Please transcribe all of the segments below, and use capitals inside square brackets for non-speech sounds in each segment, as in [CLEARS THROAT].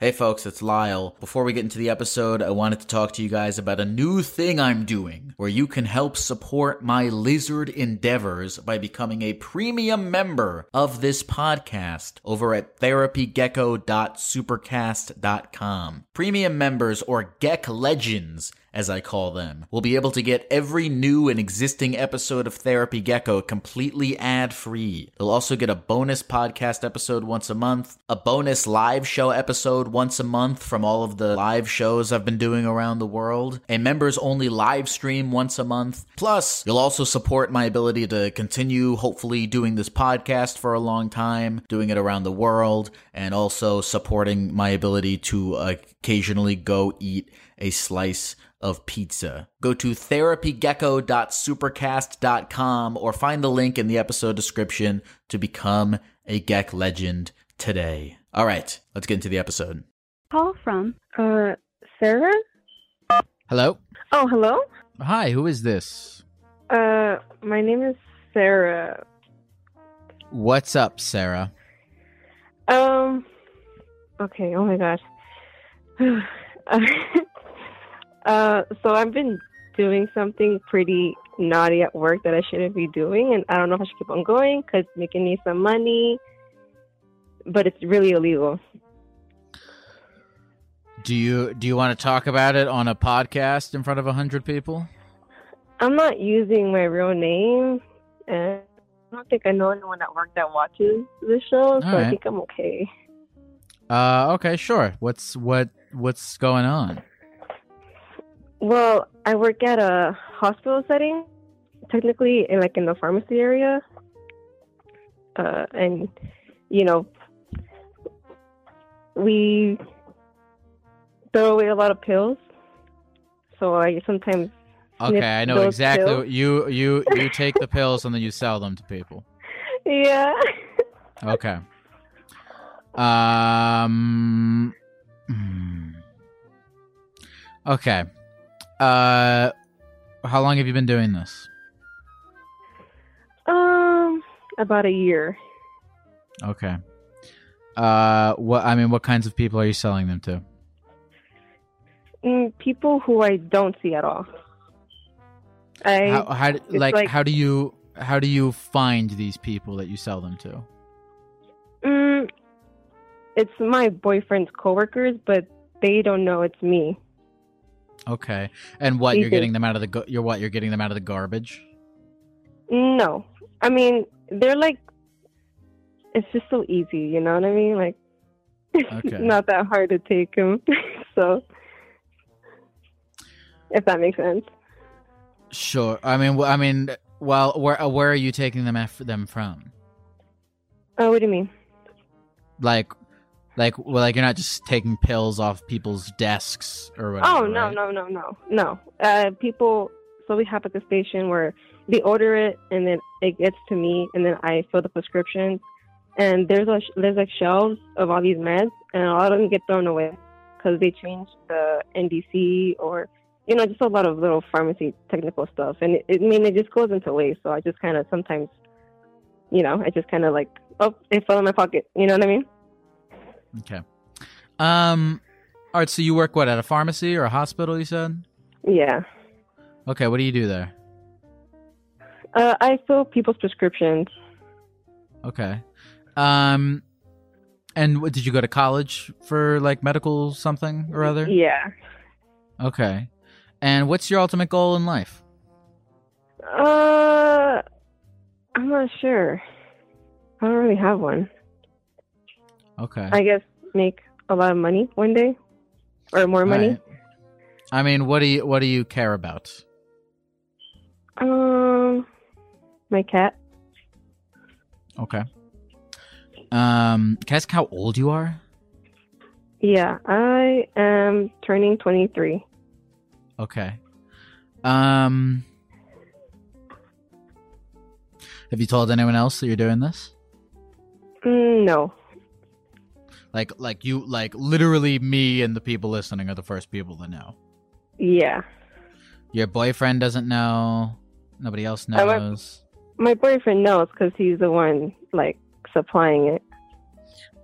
Hey folks, it's Lyle. Before we get into the episode, I wanted to talk to you guys about a new thing I'm doing where you can help support my lizard endeavors by becoming a premium member of this podcast over at therapygecko.supercast.com. Premium members or Gek Legends as I call them, will be able to get every new and existing episode of Therapy Gecko completely ad free. They'll also get a bonus podcast episode once a month, a bonus live show episode once a month from all of the live shows I've been doing around the world, a members only live stream once a month. Plus, you'll also support my ability to continue, hopefully, doing this podcast for a long time, doing it around the world, and also supporting my ability to occasionally go eat a slice of pizza. Go to therapygecko.supercast.com or find the link in the episode description to become a Gek legend today. All right, let's get into the episode. Call from uh Sarah? Hello? Oh, hello? Hi, who is this? Uh my name is Sarah. What's up, Sarah? Um okay, oh my god. [SIGHS] [LAUGHS] Uh, so I've been doing something pretty naughty at work that I shouldn't be doing, and I don't know if I should keep on going because it's making me some money, but it's really illegal. Do you do you want to talk about it on a podcast in front of a hundred people? I'm not using my real name, and I don't think I know anyone at work that watches the show, so right. I think I'm okay. Uh, okay, sure. What's what what's going on? Well, I work at a hospital setting, technically, in, like in the pharmacy area, uh, and you know, we throw away a lot of pills. So I sometimes Okay, I know exactly. pills. What you you you take the pills and then you sell them to people. [LAUGHS] Yeah. Okay. Um. hmm. Okay. Uh, how long have you been doing this? um, about a year. Okay. Uh, what I mean, what kinds of people are you selling them to? Mm, people who I don't see at all. I How, how like, like- how do you how do you find these people that you sell them to? mm, it's my boyfriend's coworkers, but they don't know it's me. Okay, and what you're getting them out of the go- you're what you're getting them out of the garbage? No, I mean they're like, it's just so easy, you know what I mean? Like, Okay. [LAUGHS] not that hard to take them. [LAUGHS] so, if that makes sense. Sure. I mean, I mean, well, where uh, where are you taking them af- them from? Oh, what do you mean? Like, like, well, like you're not just taking pills off people's desks or whatever. Oh no, right? no, no, no, no. Uh, people. So we have at the station where they order it, and then it gets to me, and then I fill the prescription. And there's a there's like shelves of all these meds, and a lot of them get thrown away because they change the NDC or you know just a lot of little pharmacy technical stuff. And it, it I mean it just goes into waste. So I just kind of sometimes, you know, I just kind of like oh it fell in my pocket. You know what I mean? Okay. Um. All right. So you work what at a pharmacy or a hospital? You said. Yeah. Okay. What do you do there? Uh, I fill people's prescriptions. Okay. Um. And what, did you go to college for like medical something or other? Yeah. Okay. And what's your ultimate goal in life? Uh, I'm not sure. I don't really have one. Okay. I guess make a lot of money one day, or more money. Alright. I mean, what do you what do you care about? Um, my cat. Okay. Um, can I ask how old you are? Yeah, I am turning 23. Okay. Um, have you told anyone else that you're doing this? Mm, no. Like, like you, like literally, me and the people listening are the first people to know. Yeah. Your boyfriend doesn't know. Nobody else knows. My boyfriend knows because he's the one like supplying it.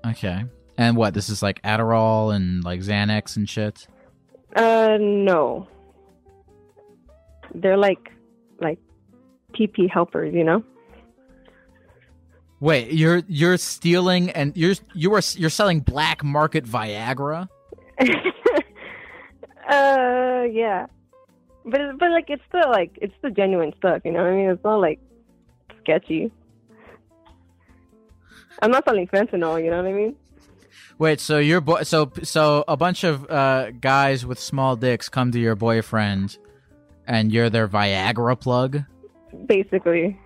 Okay. And what? This is like Adderall and like Xanax and shit. Uh, no. They're like, like, PP helpers, you know. Wait, you're you're stealing and you're you are you're selling black market Viagra? [LAUGHS] uh, yeah. But it- but like it's still like it's the genuine stuff, you know. what I mean, it's not like sketchy. I'm not selling fentanyl, you know what I mean? Wait, so your boy, so so a bunch of uh, guys with small dicks come to your boyfriend, and you're their Viagra plug. Basically.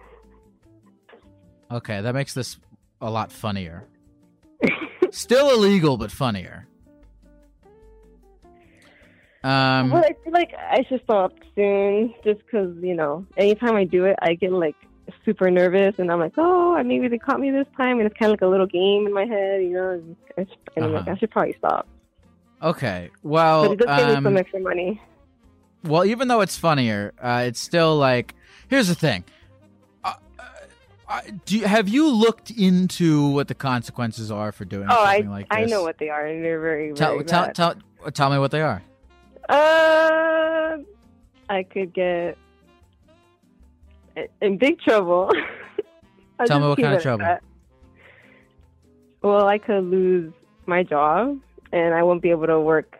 Okay, that makes this a lot funnier. [LAUGHS] Still illegal, but funnier. Um, well, I feel like I should stop soon, just because you know, anytime I do it, I get like super nervous, and I'm like, oh, maybe they caught me this time, and it's kind of like a little game in my head, you know. And, I should, and I'm like, Uh-huh. I should probably stop. okay, well, But it does give me some um, extra money. well, even though it's funnier, uh, it's still like. Here's the thing. Uh, do you, have you looked into what the consequences are for doing Oh, I something like this? I know what they are, and they're very very Tell, tell, bad. tell, tell me what they are. Uh, I could get in- in big trouble. [LAUGHS] Tell me what kind of trouble. that. Well, I could lose my job, and I won't be able to work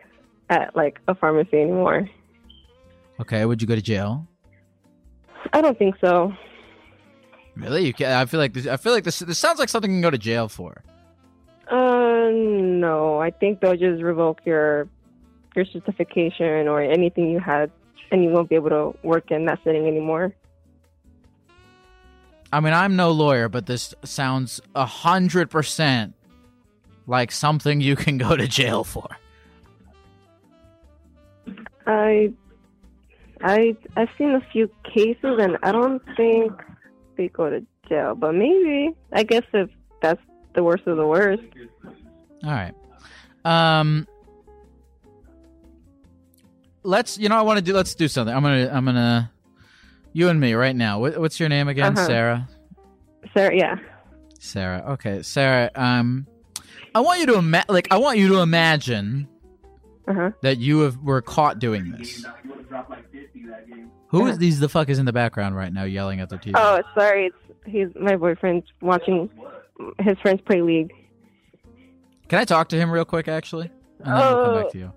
at like a pharmacy anymore. Okay, would you go to jail? I don't think so. Really? You can I feel like this. I feel like this. This sounds like something you can go to jail for. Uh, no. I think they'll just revoke your your certification or anything you had, and you won't be able to work in that setting anymore. I mean, I'm no lawyer, but this sounds a hundred percent like something you can go to jail for. I, I, I've seen a few cases, and I don't think they go to jail. But maybe, I guess if that's the worst of the worst. All right. Um. Let's. You know, I want to do. Let's do something. I'm gonna. I'm gonna. You and me right now. What, what's your name again? Uh-huh. Sarah. Sarah, yeah. Sarah. Okay, Sarah. Um, I want you to ima- like. I want you to imagine Uh huh. that you have were caught doing this. Who is uh-huh. these? The fuck is in the background right now, yelling at their TV? Oh, sorry. It's he's my boyfriend's watching his friends play league. Can I talk to him real quick, actually? And then we'll come Oh. back to you.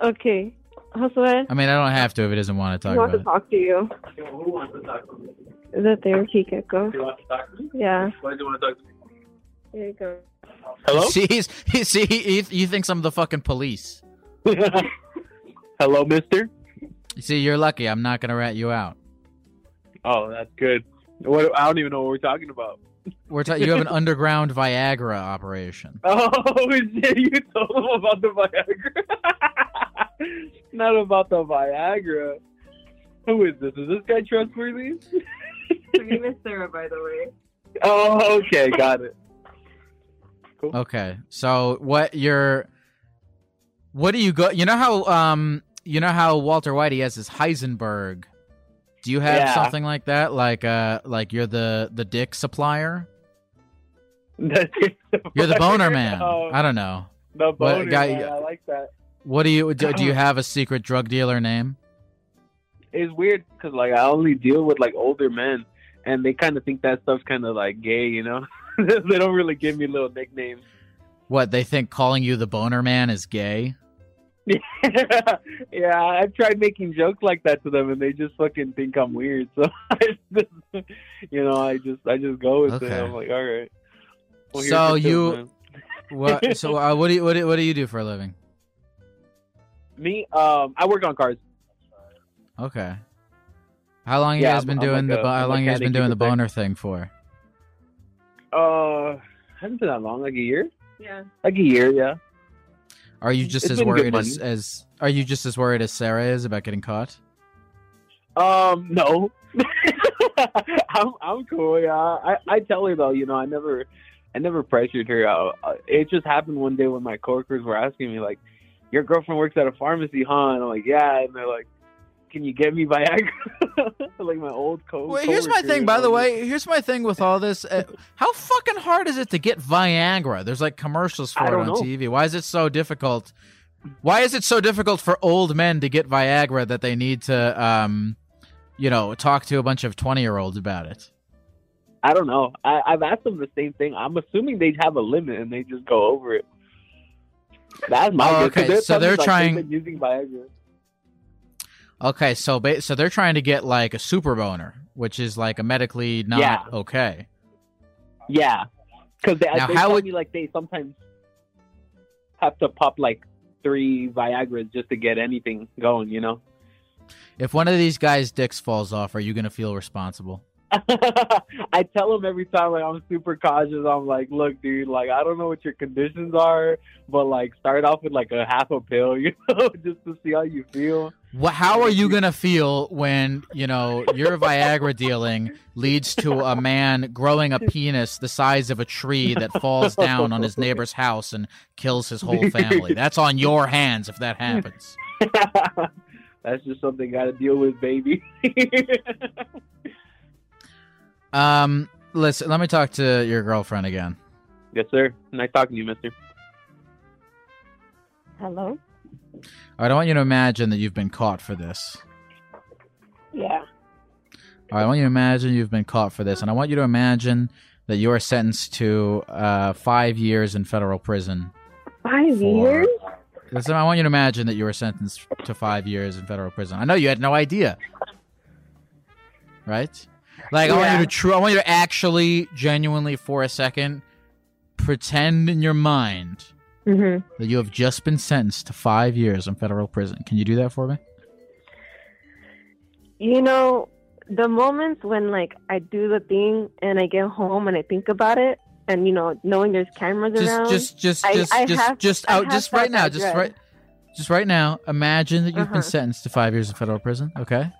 Oh, okay, Josue, I mean, I don't have to if it doesn't want to talk. he talk wants about to it. talk to you. Is that therapy, Gecko? Yeah. Why do you want to talk to me? There you go. Hello? [LAUGHS] See, he's, he, see, he, he thinks I'm the fucking police. [LAUGHS] Hello, mister? You see, you're lucky. I'm not gonna rat you out. Oh, that's good. What? I don't even know what we're talking about. We're ta- you have an [LAUGHS] underground Viagra operation. [LAUGHS] Oh, shit, you told them about the Viagra. [LAUGHS] Not about the Viagra. Who is this? Is this guy trustworthy? Her name is Sarah, by the way. Oh, okay, got it. Cool. Okay, so what you're, what do you go? You know how um, you know how Walter White he has his Heisenberg. Do you have Yeah. something like that? Like uh, like you're the the dick supplier. You're the boner man. Oh, I don't know. the boner guy- man. I like that. What do you do? Do you [CLEARS THROAT] have a secret drug dealer name? It's weird because like I only deal with like older men, and they kind of think that stuff's kind of like gay, you know. [LAUGHS] they don't really give me little nicknames. What they think calling you the boner man is gay? [LAUGHS] yeah, I've tried making jokes like that to them, and they just fucking think I'm weird. So [LAUGHS] I just, you know, I just I just go with Okay. it. I'm like, all right. Well, So you- man. [LAUGHS] What? so uh, what do you what do, what do you do for a living? me, um, I work on cars. Okay. How long you Yeah, guys I'm- been I'm doing like the a- how long you guys been doing the boner thing for? Uh, hasn't been that long, like a year, Yeah. like a year, yeah. Are you just It's as worried as, as are you just as worried as Sarah is about getting caught? Um, no. [LAUGHS] I'm I'm cool. Yeah, I I tell her though. You know, I never I never pressured her. Uh, uh, it just happened one day when my coworkers were asking me like, "Your girlfriend works at a pharmacy, huh?" And I'm like, "Yeah," and they're like, "Can you get me Viagra?" [LAUGHS] like my old co. Well, here's my thing. By the way, here's my thing with all this. Uh, how fucking hard is it to get Viagra? There's like commercials for it on know. TV. Why is it so difficult? Why is it so difficult for old men to get Viagra that they need to, um, you know, talk to a bunch of twenty year olds about it? I don't know. I, I've asked them the same thing. I'm assuming they have a limit and they just go over it. That's my Oh, okay, so they're like, trying- using Viagra. Okay, so ba- so they're trying to get like a super boner, which is like a medically not Yeah. okay. Yeah, because they, Now, they how would- me like they sometimes have to pop like three Viagra's just to get anything going. You know. If one of these guys' dicks falls off, are you gonna feel responsible? [LAUGHS] I tell them every time like I'm super cautious. I'm like, look, dude, like I don't know what your conditions are, but like start off with like a half a pill, [LAUGHS] you know, just to see how you feel. Wha how are you gonna feel when you know your Viagra dealing leads to a man growing a penis the size of a tree that falls down on his neighbor's house and kills his whole family? That's on your hands if that happens. [LAUGHS] That's just something got to deal with, baby. [LAUGHS] Um, listen, let me talk to your girlfriend again. yes, sir. Nice talking to you, Mister. Hello. All right, I want you to imagine that you've been caught for this. Yeah. All right, I want you to imagine you've been caught for this, and I want you to imagine that you are sentenced to uh, five years in federal prison. Five For- years. Listen, I want you to imagine that you were sentenced to five years in federal prison. I know you had no idea, right? Like, I want you to true. I want you to actually, genuinely, for a second, pretend in your mind Mhm. that you have just been sentenced to five years in federal prison. Can you do that for me? You know, the moments when like I do the thing and I get home and I think about it, and you know, knowing there's cameras Just, around. just, just, I- just, I just, have- just out, just right now, just right, just right now. Imagine that you've Uh-huh. been sentenced to five years in federal prison. Okay,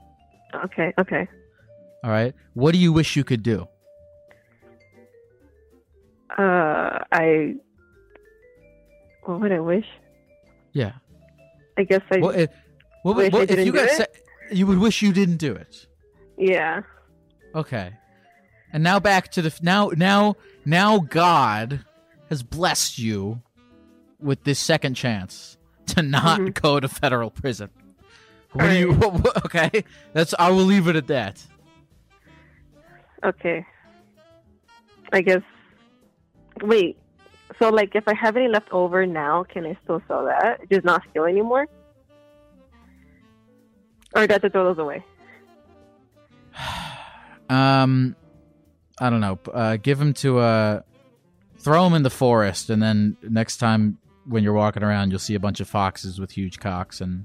okay, okay. all right. What do you wish you could do? Uh, I. What would I wish? Yeah. I guess I. What, if, what, would- wish I if you got you would wish you didn't do it. yeah. Okay. And now back to the now now now God has blessed you with this second chance to not Mhm. go to federal prison. What do you what, what- okay? That's I will leave it at that. Okay. I guess. Wait. So, like, if I have any left over now, can I still sell that? Just not steal anymore? Or do I have to throw those away? [SIGHS] Um I don't know. Uh give them to uh throw them in the forest and then next time when you're walking around you'll see a bunch of foxes with huge cocks and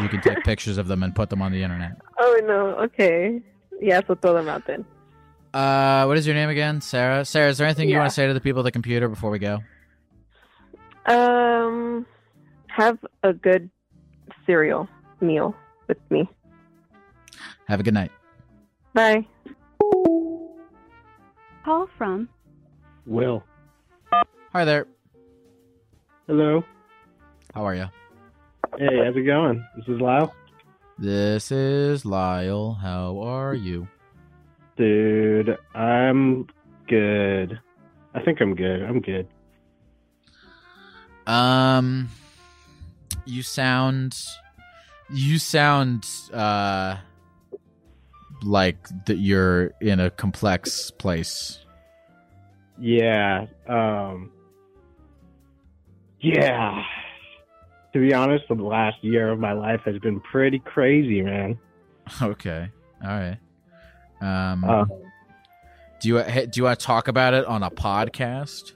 you can take [LAUGHS] pictures of them and put them on the internet. Oh, no. Okay. Yeah, so throw them out then. Uh, what is your name again? Sarah. Sarah, is there anything you want to say to the people at the computer before we go? Um, have a good cereal meal with me. Have a good night. Bye. Call from Will. Hi there. Hello. How are you? Hey, how's it going? This is Lyle. This is Lyle. How are you? Dude, I'm good. I think I'm good. I'm good. Um, you sound, you sound, uh, like that you're in a complex place. Yeah. Um Yeah. To be honest, the last year of my life has been pretty crazy, man. [LAUGHS] Okay. All right. Um, Uh, do you do you want to talk about it on a podcast?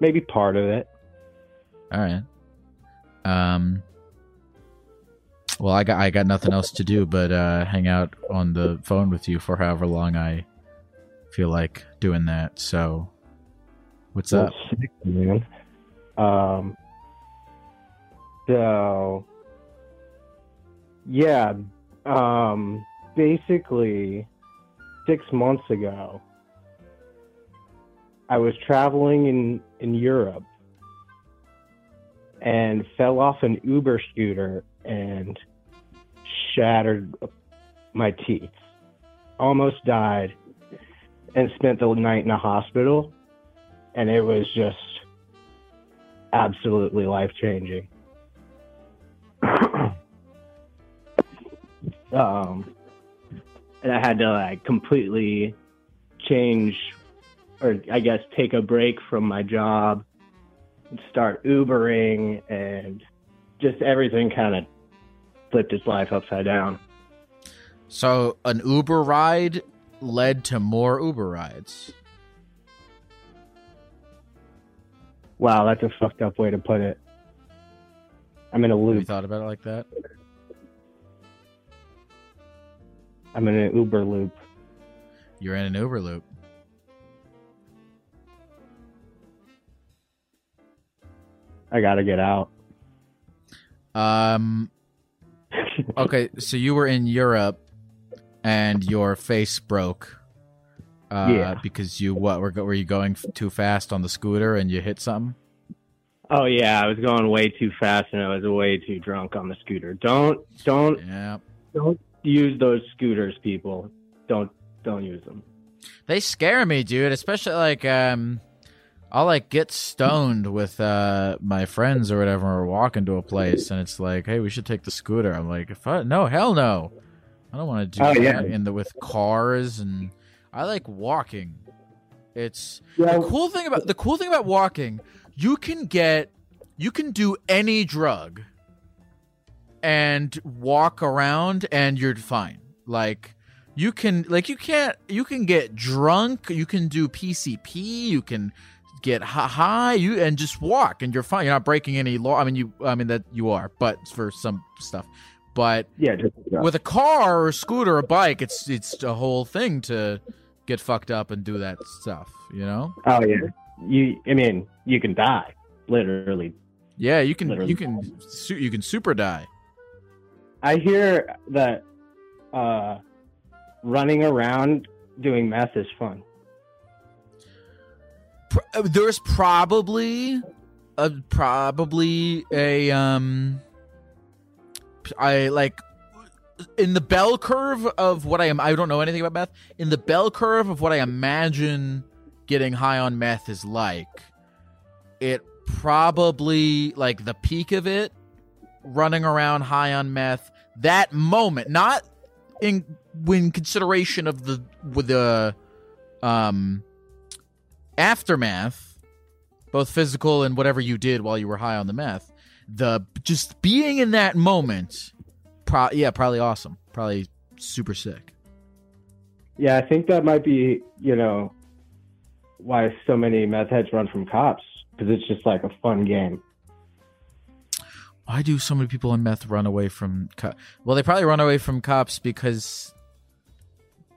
maybe part of it. All right. Um. Well, I got I got nothing else to do but uh, hang out on the phone with you for however long I feel like doing that. So, what's up? Sick, man. Um. So. Yeah. Um. Basically, six months ago, I was traveling in in Europe and fell off an Uber scooter and shattered my teeth. Almost died and spent the night in a hospital and it was just absolutely life changing. [CLEARS THROAT] um, and I had to like completely change, or I guess take a break from my job, and start Ubering, and just everything kind of flipped its life upside down. So, an Uber ride led to more Uber rides. Wow, that's a fucked up way to put it. I'm in a Have you loop. thought about it like that? I'm in an Uber loop. You're in an Uber loop. I gotta get out. Um. Okay, so you were in Europe, and your face broke. Uh, Yeah. Because you what were were you going too fast on the scooter and you hit something? Oh yeah, I was going way too fast and I was way too drunk on the scooter. Don't don't Yeah. don't use those scooters, people. Don't don't use them. They scare me, dude. Especially like um, I'll like get stoned with uh my friends or whatever. We're walking to a place and it's like, hey, we should take the scooter. I'm like, if I, no, hell no, I don't want to do Oh, that yeah. in the with cars and I like walking. It's Yeah, the cool thing about the cool thing about walking. You can get, you can do any drug, and walk around, and you're fine. Like you can, like you can't, you can get drunk. You can do PCP. You can get high. You and just walk, and you're fine. You're not breaking any law. I mean, you, I mean that you are, but for some stuff. But yeah, just, with a car or a scooter or a bike, it's it's a whole thing to get fucked up and do that stuff. You know? oh yeah. You I mean, you can die. Literally. Yeah, you can Literally. you can you can super die. I hear that uh running around doing meth is fun. Uh, There's probably a probably a um I like in the bell curve of what I am I don't know anything about meth. In the bell curve of what I imagine getting high on meth is like, it probably like the peak of it running around high on meth that moment not in when consideration of the with the um aftermath both physical and whatever you did while you were high on the meth the just being in that moment pro- yeah probably awesome probably super sick Yeah, I think that might be, you know, why so many meth heads run from cops because it's just like a fun game. Why do so many people in meth run away from co- well they probably run away from cops because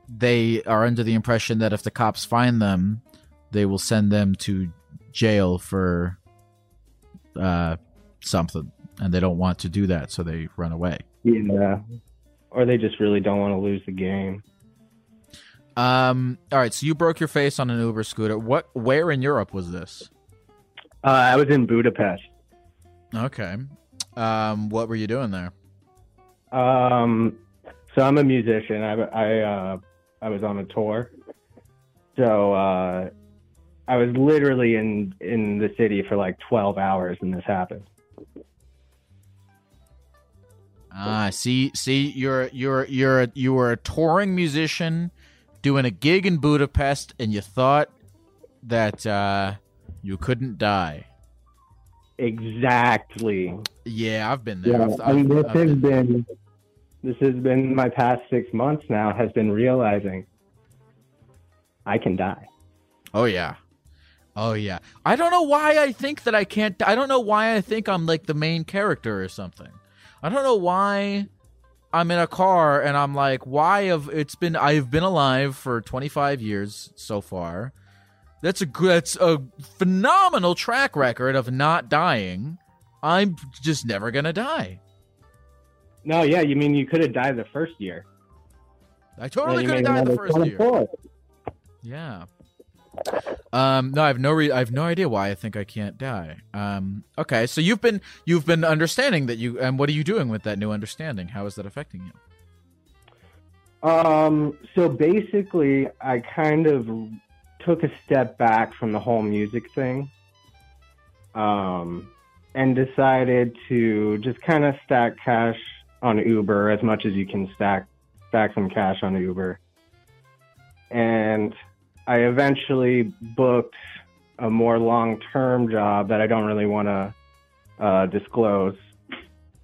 they are under the impression that if the cops find them they will send them to jail for uh something and they don't want to do that so they run away Yeah. Or they just really don't want to lose the game. um all right so you broke your face on an uber scooter what where in europe was this Uh, I was in Budapest. okay um what were you doing there Um, so I'm a musician. I I uh, I was on a tour. So uh, I was literally in in the city for like 12 hours when this happened. Ah, see, see, you're you're you're you were a touring musician doing a gig in Budapest, and you thought that uh, you couldn't die. Exactly. Yeah, I've been there. Yeah, I've- I've- and this I've has been been this has been my past six months now. Has been realizing I can die. Oh yeah. Oh yeah. I don't know why I think that I can't I don't know why I think I'm like the main character or something. I don't know why I'm in a car and I'm like why have it's been I've been alive for 25 years so far. That's a that's a phenomenal track record of not dying. I'm just never going to die. No, yeah, you mean you could have died the first year. I totally could have died the first year. 24. Yeah. Um, no, I have no re- I have no idea why I think I can't die. Um, okay, so you've been you've been understanding that you and what are you doing with that new understanding? How is that affecting you? Um, so basically, I kind of took a step back from the whole music thing, um, and decided to just kind of stack cash on Uber as much as you can stack stack some cash on Uber. And I eventually booked a more long term job that I don't really want to uh, disclose.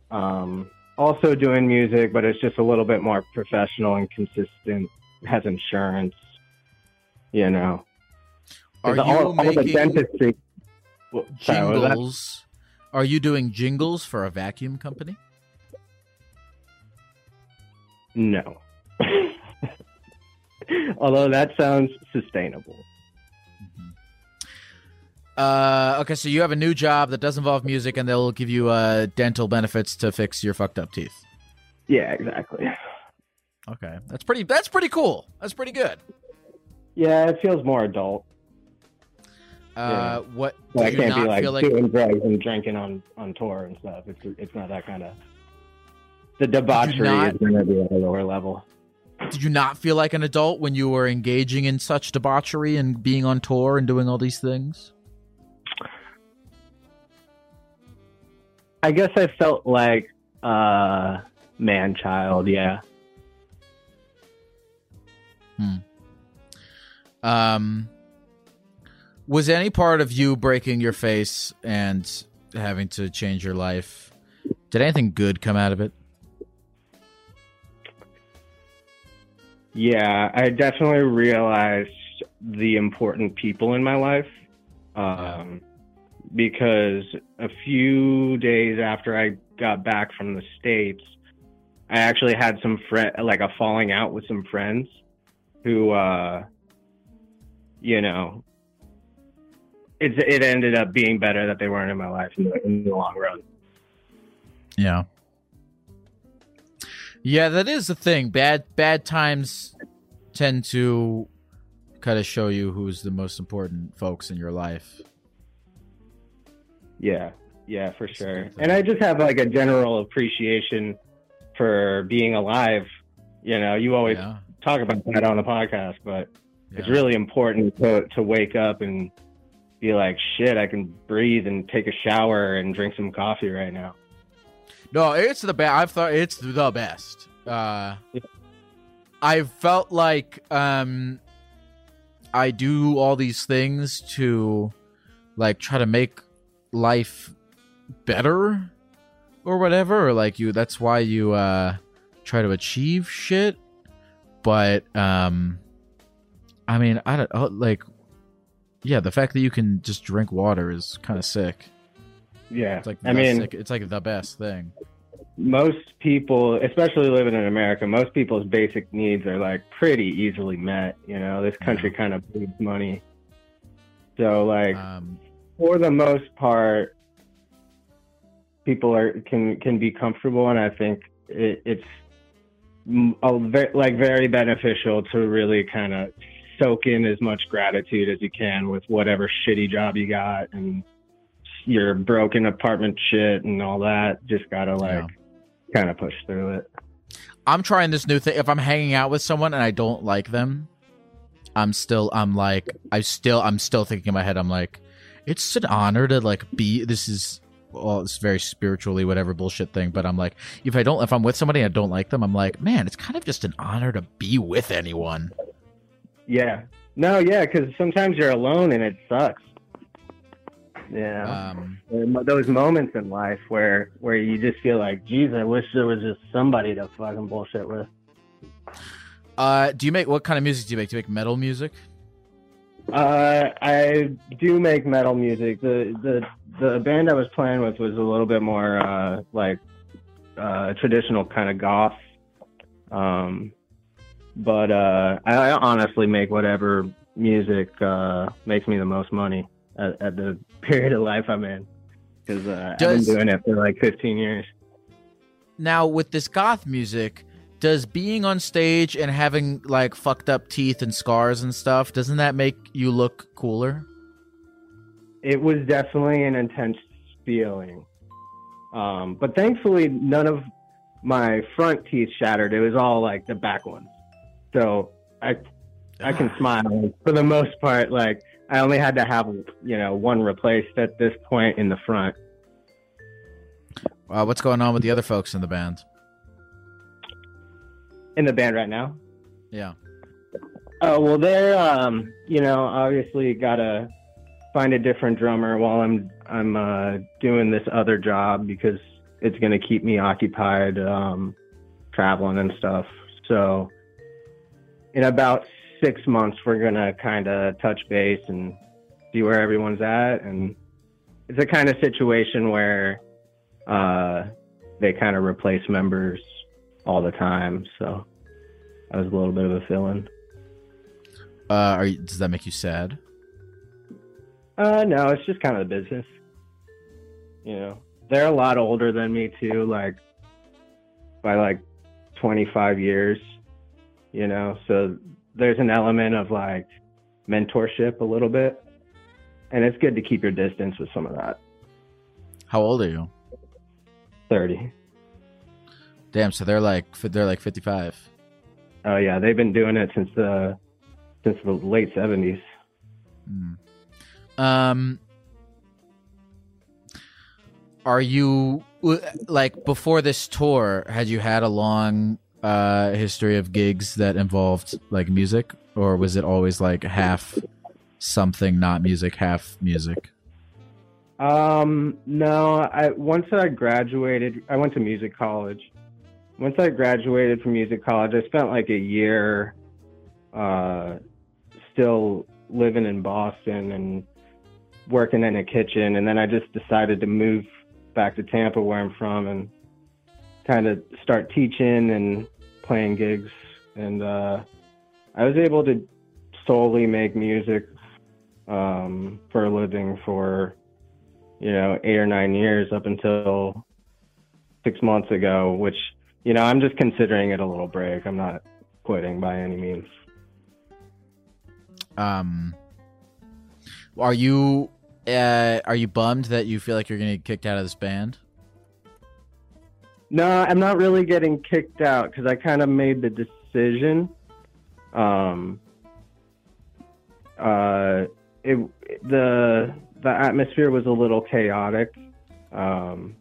Um, also doing music, but it's just a little bit more professional and consistent. Has insurance, you know. Are you all, all the making dentistry? Well, sorry, what was that? jingles? Are you doing jingles for a vacuum company? No. [LAUGHS] Although that sounds sustainable. Uh, okay, so you have a new job that does involve music, and they'll give you uh, dental benefits to fix your fucked up teeth. Yeah, exactly. Okay, that's pretty. That's pretty cool. That's pretty good. Yeah, it feels more adult. Uh, what Well, I can't be like, like? doing drugs and drinking on on tour and stuff. It's it's not that kind of. The debauchery not- is going to be at a lower level. Did you not feel like an adult when you were engaging in such debauchery and being on tour and doing all these things? I guess I felt like uh man child, yeah. Um, was any part of you breaking your face and having to change your life? Did anything good come out of it? Yeah, I definitely realized the important people in my life. Um, because a few days after I got back from the States, I actually had some friend, like a falling out with some friends who, uh, you know, it, it ended up being better that they weren't in my life in the, in the long run. Yeah. Yeah, that is the thing. Bad bad times tend to kind of show you who's the most important folks in your life. Yeah, yeah, for sure. And I just have like a general appreciation for being alive. You know, you always Yeah. talk about that on the podcast, but it's really important to to wake up and be like, shit, I can breathe and take a shower and drink some coffee right now. No, it's the best. I've thought it's the best. Uh, I felt like um, I do all these things to like try to make life better or whatever, or like you. That's why you uh, try to achieve shit. But um, I mean, I don't oh, like. Yeah, the fact that you can just drink water is kind of sick. Yeah, It's like I mean, sick, it's like the best thing. most people, especially living in America, most people's basic needs are like pretty easily met. You know, this country kind of bleeds money, so like. Um, for the most part, people are can can be comfortable, and I think it, it's a ve- like very beneficial to really kind of soak in as much gratitude as you can with whatever shitty job you got and your broken apartment shit and all that. Just gotta like kind of push through it. I'm trying this new thing. If I'm hanging out with someone and I don't like them, I'm still I'm like I still I'm still thinking in my head I'm like it's an honor to like be this is well it's very spiritually whatever bullshit thing but I'm like if I don't if I'm with somebody and I don't like them I'm like man it's kind of just an honor to be with anyone. Yeah. No, yeah, because sometimes you're alone and it sucks. Yeah. Um, those moments in life where where you just feel like, geez, I wish there was just somebody to fucking bullshit with. uh, do you make what kind of music do you make? Do you make metal music? Uh, I do make metal music. The the the band I was playing with was a little bit more uh, like uh, traditional kind of goth. Um, but uh, I, I honestly make whatever music uh, makes me the most money at, at the [LAUGHS] period of life I'm in because uh, I've been doing it for like 15 years. Now with this goth music, does being on stage and having like fucked up teeth and scars and stuff doesn't that make you look cooler? it was definitely an intense feeling. Um, but thankfully, none of my front teeth shattered. It was all like the back ones. So I, I can smile for the most part. Like I only had to have, you know, one replaced at this point in the front. Uh, what's going on with the other folks in the band? In the band right now. Yeah. Oh well, they're um, you know, obviously gotta find a different drummer while I'm I'm uh, doing this other job because it's gonna keep me occupied, um, traveling and stuff. So in about six months, we're gonna kind of touch base and see where everyone's at, and it's a kind of situation where uh, they kind of replace members all the time. So that was a little bit of a fill-in. Uh, are you, does that make you sad? Uh, no, it's just kind of the business. You know, they're a lot older than me too, like by like 25 years. You know, so there's an element of like mentorship a little bit, and it's good to keep your distance with some of that. How old are you? 30. Damn, so they're like they're like 55. Oh yeah, they've been doing it since the since the late 70s. Hmm. Um, are you like before this tour? Had you had a long uh history of gigs that involved like music, or was it always like half something, not music, half music? Um, no, I once I graduated, I went to music college. Once I graduated from music college, I spent like a year uh still living in Boston and working in a kitchen and then I just decided to move back to Tampa where I'm from and kind of start teaching and playing gigs and uh I was able to solely make music um for a living for you know, eight or nine years up until six months ago, which, you know, I'm just considering it a little break. I'm not quitting by any means. Um, are you uh are you bummed that you feel like you're gonna get kicked out of this band? No, I'm not really getting kicked out because I kind of made the decision. Um, uh, it the the atmosphere was a little chaotic, um,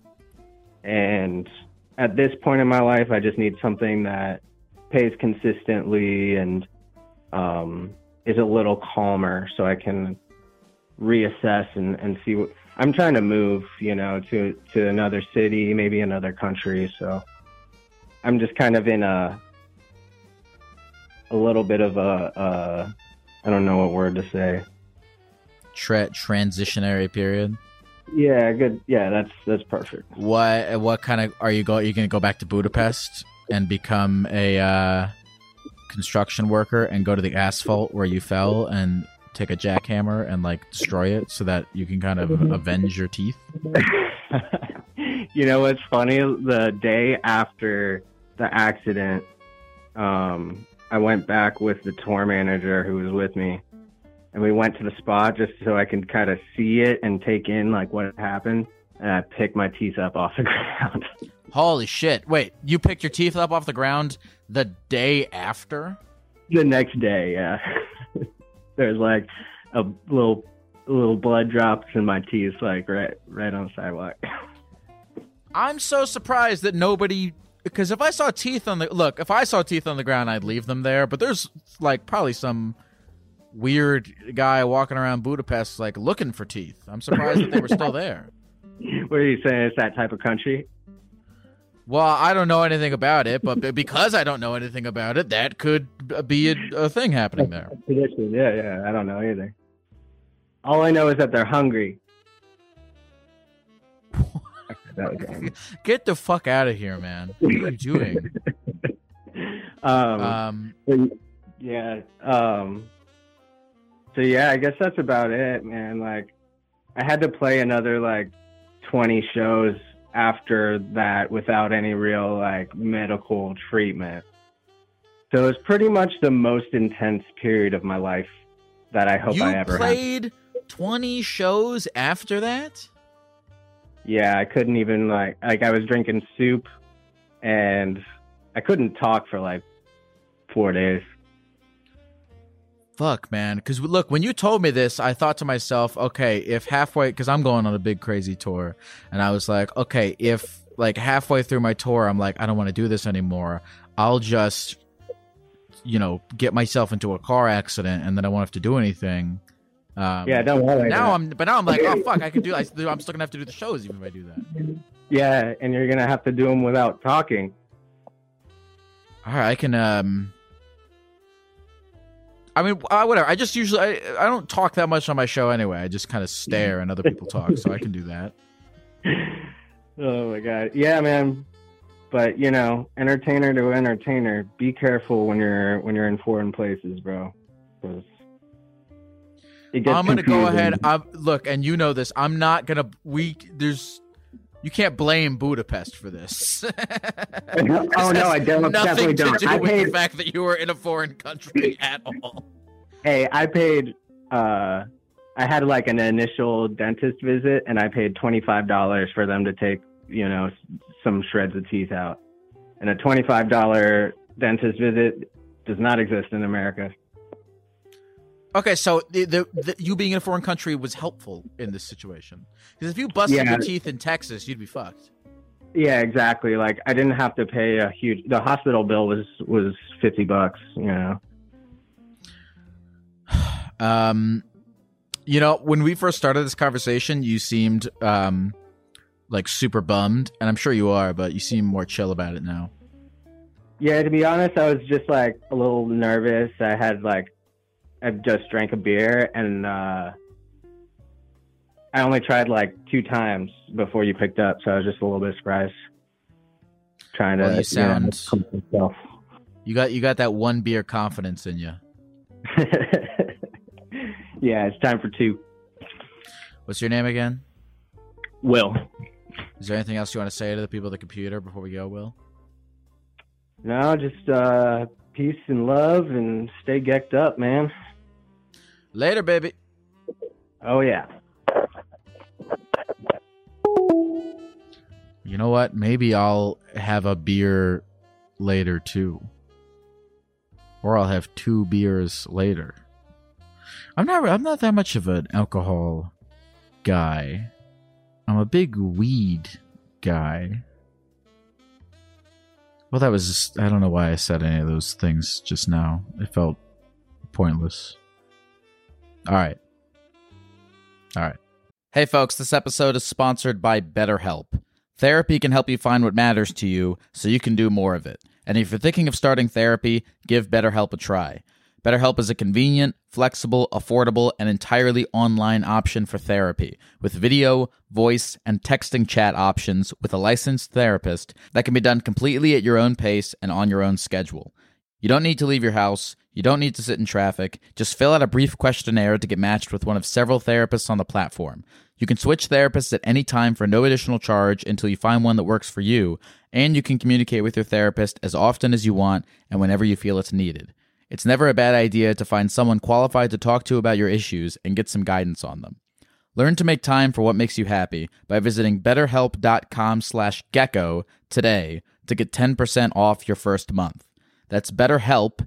and at this point in my life, I just need something that pays consistently and um, is a little calmer, so I can reassess and, and see what I'm trying to move, you know, to to another city, maybe another country. So I'm just kind of in a a little bit of a uh, don't know what word to say. Tra- transitionary period. Yeah, good. Yeah, that's that's perfect. What what kind of are you go? Are you gonna go back to Budapest and become a uh, construction worker and go to the asphalt where you fell and take a jackhammer and like destroy it so that you can kind of avenge your teeth? [LAUGHS] you know what's funny? The day after the accident, um, I went back with the tour manager who was with me, and we went to the spot just so I can kind of see it and take in like what happened. And I picked my teeth up off the [LAUGHS] ground. Holy shit! Wait, you picked your teeth up off the ground the day after? the next day, yeah. There's like a little little blood drops in my teeth, like right right on the sidewalk. I'm so surprised that nobody. Because if I saw teeth on the look, if I saw teeth on the ground, I'd leave them there. But there's like probably some weird guy walking around Budapest like looking for teeth. I'm surprised that they were still there. [LAUGHS] What are you saying? It's that type of country? Well, I don't know anything about it, but because I don't know anything about it, that could be a, a thing happening there. [LAUGHS] Tradition. Yeah, yeah. I don't know either. All I know is that they're hungry. That was [LAUGHS] wrong. Get the fuck out of here, man. What are you doing? [LAUGHS] um, Um, yeah. Um, so yeah, I guess that's about it, man. Like, I had to play another like 20 shows after that without any real like medical treatment. So it was pretty much the most intense period of my life that I hope you I ever had. played 20 shows after that? Yeah, I couldn't even like like I was drinking soup and I couldn't talk for like 4 days. Fuck, man. Because look, when you told me this, I thought to myself, okay, if halfway, because I'm going on a big crazy tour, and I was like, okay, if like halfway through my tour, I'm like, I don't want to do this anymore. I'll just, you know, get myself into a car accident, and then I won't have to do anything. Um, Yeah, don't worry. Now I'm, but now I'm like, oh fuck, I can do. I, [LAUGHS] I'm still gonna have to do the shows even if I do that. Yeah, and you're going to have to do them without talking. All right, I can. um I mean, uh, whatever. I just usually I, I don't talk that much on my show anyway. I just kind of stare and other people talk, so I can do that. [LAUGHS] Oh my god. Yeah, man. But you know, entertainer to entertainer, be careful when you're when you're in foreign places, bro. I'm gonna go ahead. I'm, look, and you know this. I'm not gonna. We there's. You can't blame Budapest for this. [LAUGHS] Oh, no, I don't- Nothing definitely to don't. do I with paid- the fact that you were in a foreign country [LAUGHS] at all. Hey, I paid uh I had like an initial dentist visit and I paid $25 for them to take, you know, some shreds of teeth out. And a $25 dentist visit does not exist in America. Okay, so the, the, the you being in a foreign country was helpful in this situation because if you busted Yeah. your teeth in Texas, you'd be fucked. Yeah, exactly. Like I didn't have to pay a huge. The hospital bill was was fifty bucks. You know. [SIGHS] Um, you know, when we first started this conversation, you seemed um like super bummed, and I'm sure you are, but you seem more chill about it now. Yeah, to be honest, I was just like a little nervous. I had like I just drank a beer and uh I only tried like two times before you picked up, so I was just a little bit surprised. Trying to Well, you know, sound- calm myself. You got you got that one beer confidence in you. [LAUGHS] yeah, it's time for two. What's your name again? Will. Is there anything else you want to say to the people at the computer before we go, Will? No, just uh peace and love and stay gecked up, man. Later, baby. Oh yeah. You know what? Maybe I'll have a beer later too. Or I'll have two beers later. I'm not I'm not that much of an alcohol guy. I'm a big weed guy. Well, that was just, I don't know why I said any of those things just now. It felt pointless. All right. All right. Hey, folks, this episode is sponsored by BetterHelp. Therapy can help you find what matters to you so you can do more of it. And if you're thinking of starting therapy, give BetterHelp a try. BetterHelp is a convenient, flexible, affordable, and entirely online option for therapy with video, voice, and texting chat options with a licensed therapist that can be done completely at your own pace and on your own schedule. You don't need to leave your house. You don't need to sit in traffic. Just fill out a brief questionnaire to get matched with one of several therapists on the platform. You can switch therapists at any time for no additional charge until you find one that works for you, and you can communicate with your therapist as often as you want and whenever you feel it's needed. It's never a bad idea to find someone qualified to talk to about your issues and get some guidance on them. Learn to make time for what makes you happy by visiting betterhelp.com slash gecko today to get 10% off your first month. That's betterhelp,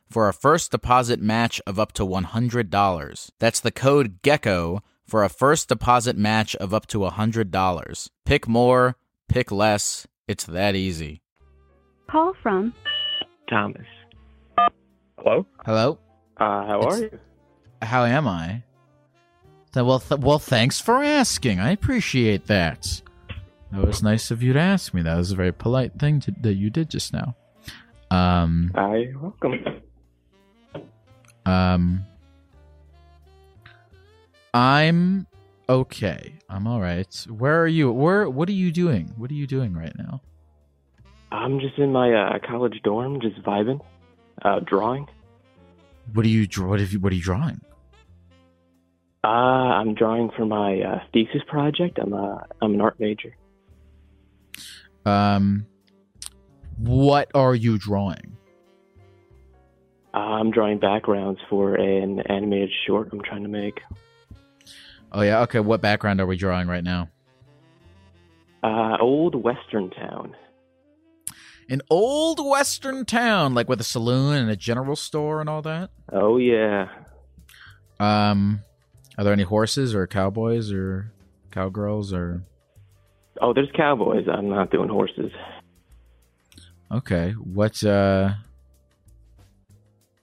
for a first deposit match of up to $100. That's the code GECKO for a first deposit match of up to $100. Pick more, pick less. It's that easy. Call from Thomas. Hello. Hello? Uh, how It's- are you? How am I? Well, th- well, thanks for asking. I appreciate that. That was nice of you to ask me. That was a very polite thing to, that you did just now. Um, Hi, welcome. Um, I'm okay. I'm all right. Where are you? Where? What are you doing? What are you doing right now? I'm just in my uh, college dorm, just vibing, uh, drawing. What are you? draw- What have you? What are you drawing? Uh, I'm drawing for my uh, thesis project. I'm uh, I'm an art major. Um, what are you drawing? Uh, I'm drawing backgrounds for an animated short I'm trying to make. Oh yeah. Okay. What background are we drawing right now? Uh, old Western town. An old western town, like with a saloon and a general store and all that. Oh yeah. Um, are there any horses or cowboys or cowgirls or? Oh, there's cowboys. I'm not doing horses. Okay, what uh,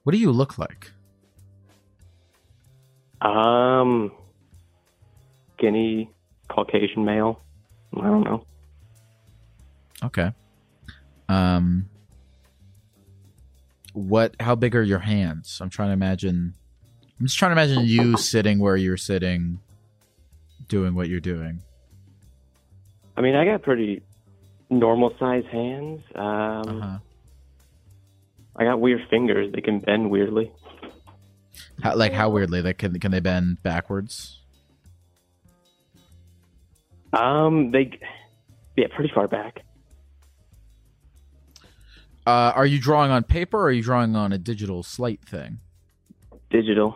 what do you look like? Um, skinny Caucasian male. I don't know. Okay. Um, what? How big are your hands? I'm trying to imagine. I'm just trying to imagine you sitting where you're sitting, doing what you're doing. I mean, I got pretty normal size hands. Um, Uh-huh. I got weird fingers. They can bend weirdly. How, like how weirdly? Like can can they bend backwards? Um, they, yeah, pretty far back. Uh, are you drawing on paper or are you drawing on a digital slate thing? Digital.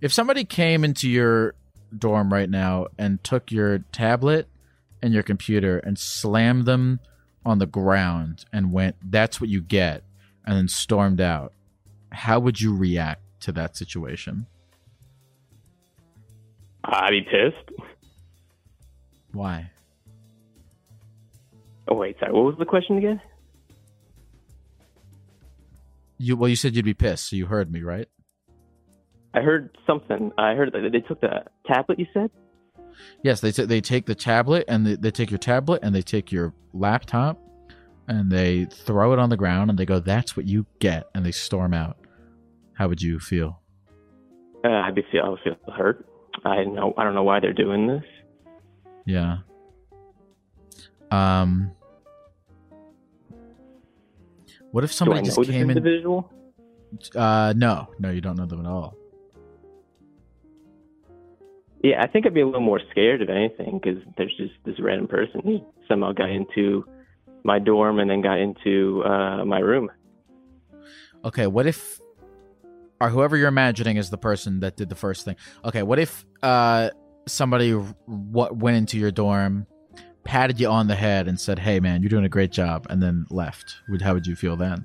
If somebody came into your dorm right now and took your tablet and your computer and slammed them on the ground and went, that's what you get, and then stormed out, how would you react to that situation? I'd be pissed. Why? Oh wait, sorry. What was the question again? You well, you said you'd be pissed, so you heard me, right? I heard something. I heard that they took the tablet. You said. Yes, they t- they take the tablet and they, they take your tablet and they take your laptop and they throw it on the ground and they go, "That's what you get," and they storm out. How would you feel? Uh, I'd be feel. I would feel hurt. I know. I don't know why they're doing this. Yeah. Um. What if somebody just came in? individual? Uh, no, no, you don't know them at all. Yeah, I think I'd be a little more scared of anything because there's just this random person who somehow got into my dorm and then got into uh, my room. Okay, what if, or whoever you're imagining is the person that did the first thing? Okay, what if uh somebody what went into your dorm, patted you on the head, and said, "Hey, man, you're doing a great job," and then left? Would how would you feel then?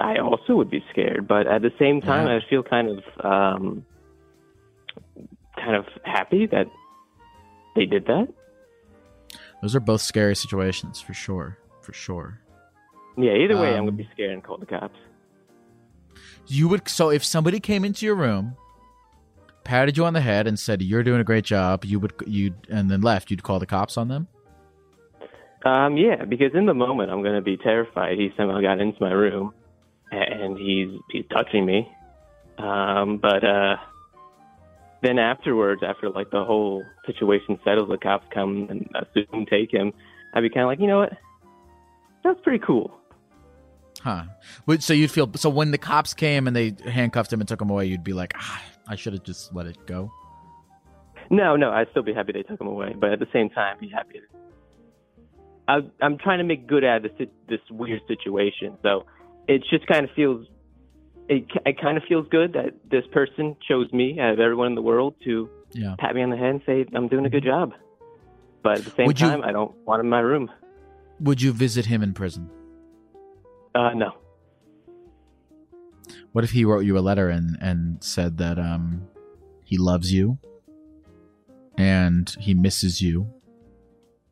I also would be scared, but at the same time, Yeah. I feel kind of, um, kind of happy that they did that. Those are both scary situations for sure, for sure. Yeah, either way, I'm Um, gonna be scared and call the cops. You would so if somebody came into your room, patted you on the head, and said you're doing a great job, you would you and then left. You'd call the cops on them. Um, yeah, because in the moment, I'm gonna be terrified. He somehow got into my room, and he's he's touching me. Um, but uh, then afterwards, after like the whole situation settles, the cops come and assume take him. I'd be kind of like, you know what? That's pretty cool. Huh. So you'd feel so when the cops came and they handcuffed him and took him away, you'd be like, ah, I should have just let it go. No, no, I'd still be happy they took him away, but at the same time, be happy. I, I'm trying to make good out of this this weird situation, so it just kind of feels. It, it kind of feels good that this person chose me out of everyone in the world to Yeah. pat me on the head and say I'm doing a good job. But at the same Would you- time, I don't want him in my room. Would you visit him in prison? Uh, no. What if he wrote you a letter and and said that um he loves you and he misses you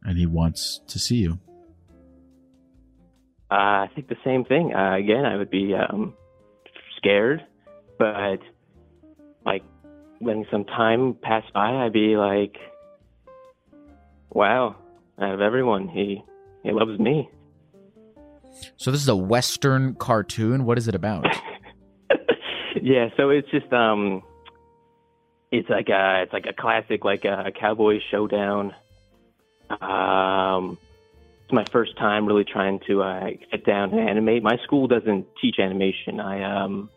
and he wants to see you? Uh, I think the same thing. Uh, again, I would be um, scared, but like letting some time pass by, I'd be like, "Wow, out of everyone, he he loves me." So this is a western cartoon. What is it about? [LAUGHS] yeah, so it's just um, it's like a it's like a classic like a cowboy showdown. Um, it's my first time really trying to uh, sit down and animate. My school doesn't teach animation. I um,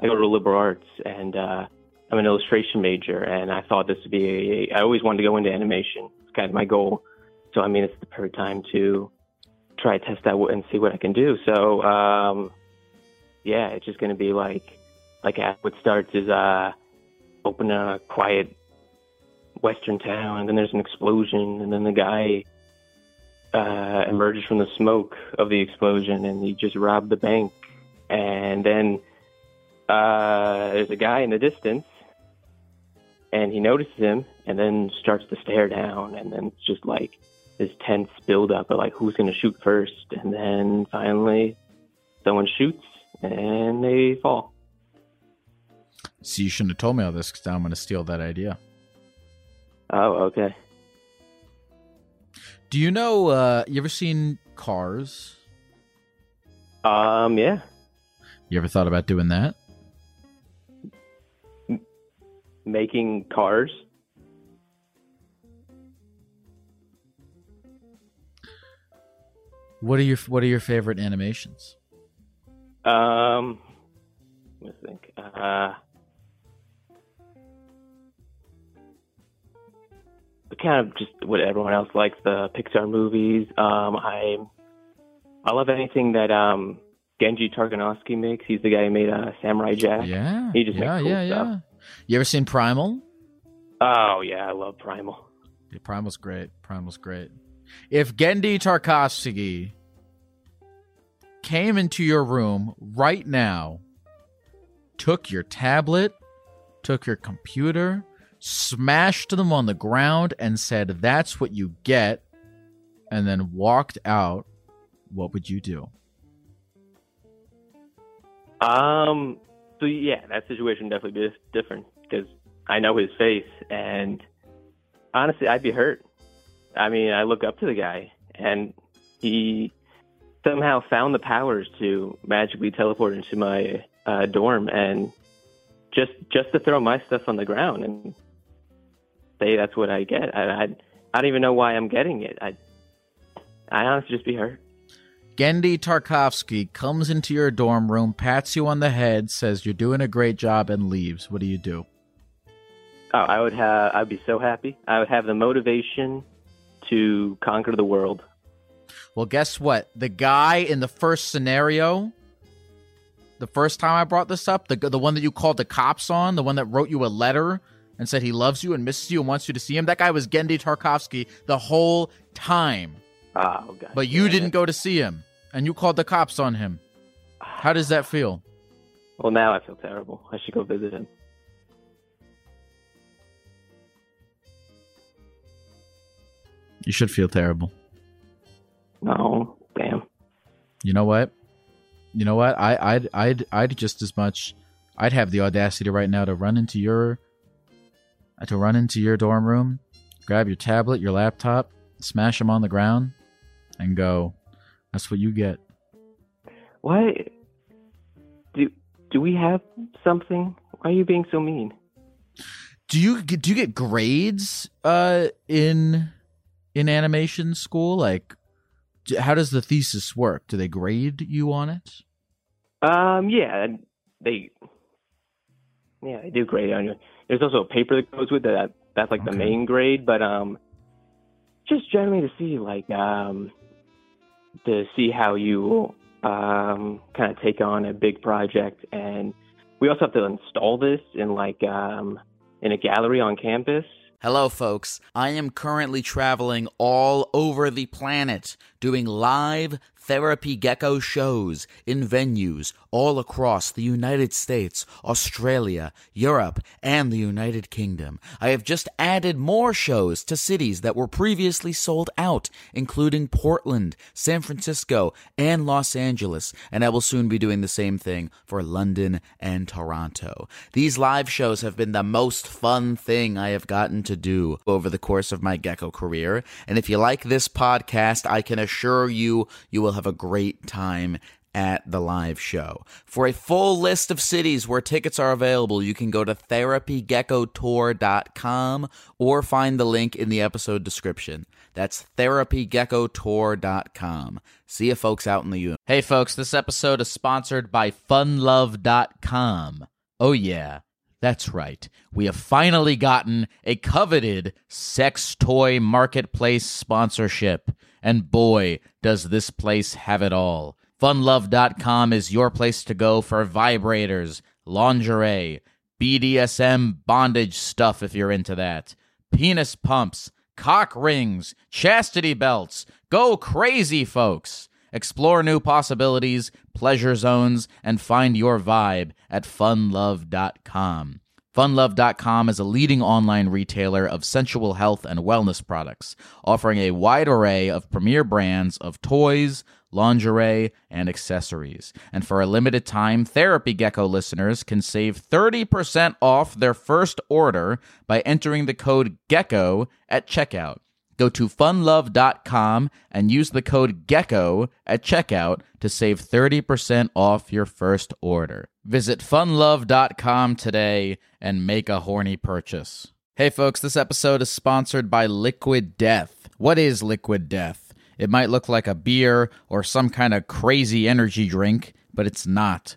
I go to liberal arts and uh, I'm an illustration major, and I thought this would be. A, I always wanted to go into animation. It's kind of my goal. So I mean, it's the perfect time to try to test out and see what I can do. So um, yeah, it's just going to be like like what starts is uh open a quiet western town and then there's an explosion and then the guy uh emerges from the smoke of the explosion and he just robbed the bank and then uh there's a guy in the distance and he notices him and then starts to stare down and then it's just like this tense build up of like who's going to shoot first and then finally someone shoots and they fall See, you shouldn't have told me all this because I'm going to steal that idea. Oh, okay. Do you know? uh You ever seen Cars? Um, yeah. You ever thought about doing that? Making cars. What are your What are your favorite animations? Um, let me think. Uh, kind of just what everyone else likes the Pixar movies. Um, I I love anything that um Genndy Tartakovsky makes. He's the guy who made uh, Samurai Jack. Yeah, he just yeah, makes cool yeah, stuff. yeah. You ever seen Primal? Oh yeah, I love Primal. Yeah, Primal's great. Primal's great. If Genndy Tarkovsky came into your room right now, took your tablet, took your computer, smashed them on the ground, and said, That's what you get, and then walked out, what would you do? Um. So yeah, that situation definitely be different because I know his face, and honestly, I'd be hurt. I mean, I look up to the guy, and he somehow found the powers to magically teleport into my uh, dorm, and just just to throw my stuff on the ground and say that's what I get. I I, I don't even know why I'm getting it. I I honestly just be hurt. Genndy Tarkovsky comes into your dorm room, pats you on the head, says you're doing a great job, and leaves. What do you do? Oh, I would have. I'd be so happy. I would have the motivation to conquer the world. Well, guess what? The guy in the first scenario, the first time I brought this up, the the one that you called the cops on, the one that wrote you a letter and said he loves you and misses you and wants you to see him, that guy was Genndy Tarkovsky the whole time. Ah, oh, God. But you didn't go to see him, and you called the cops on him. How does that feel? Well, now I feel terrible. I should go visit him. You should feel terrible. No, damn. You know what? You know what? I, I'd, I'd, I'd just as much. I'd have the audacity right now to run into your, to run into your dorm room, grab your tablet, your laptop, smash them on the ground, and go. That's what you get. Why? do do we have something? Why are you being so mean? Do you get, do you get grades uh in in animation school? Like, d- how does the thesis work? Do they grade you on it? Um, yeah, they, yeah, they do grade on you. There's also a paper that goes with that. That's like the main grade, but um, just generally to see like um, to see how you um kind of take on a big project, and we also have to install this in like um in a gallery on campus. Hello, folks. I am currently traveling all over the planet doing live Therapy Gecko shows in venues all across the United States, Australia, Europe, and the United Kingdom. I have just added more shows to cities that were previously sold out, including Portland, San Francisco, and Los Angeles, and I will soon be doing the same thing for London and Toronto. These live shows have been the most fun thing I have gotten to do over the course of my gecko career, and if you like this podcast, I can assure you you will have a great time at the live show. For a full list of cities where tickets are available, you can go to therapygeckotour.com or find the link in the episode description. That's therapygeckotour.com. See you folks out in the universe. Hey, folks, this episode is sponsored by funlove.com. Oh, yeah, that's right. We have finally gotten a coveted sex toy marketplace sponsorship. And boy, does this place have it all. Funlove.com is your place to go for vibrators, lingerie, BDSM bondage stuff if you're into that, penis pumps, cock rings, chastity belts. Go crazy, folks! Explore new possibilities, pleasure zones, and find your vibe at funlove.com. Funlove.com is a leading online retailer of sensual health and wellness products, offering a wide array of premier brands of toys, lingerie, and accessories. And for a limited time, Therapy Gecko listeners can save 30% off their first order by entering the code GECKO at checkout. Go to funlove.com and use the code GECKO at checkout to save 30% off your first order. Visit funlove.com today and make a horny purchase. Hey folks, this episode is sponsored by Liquid Death. What is Liquid Death? It might look like a beer or some kind of crazy energy drink, but it's not.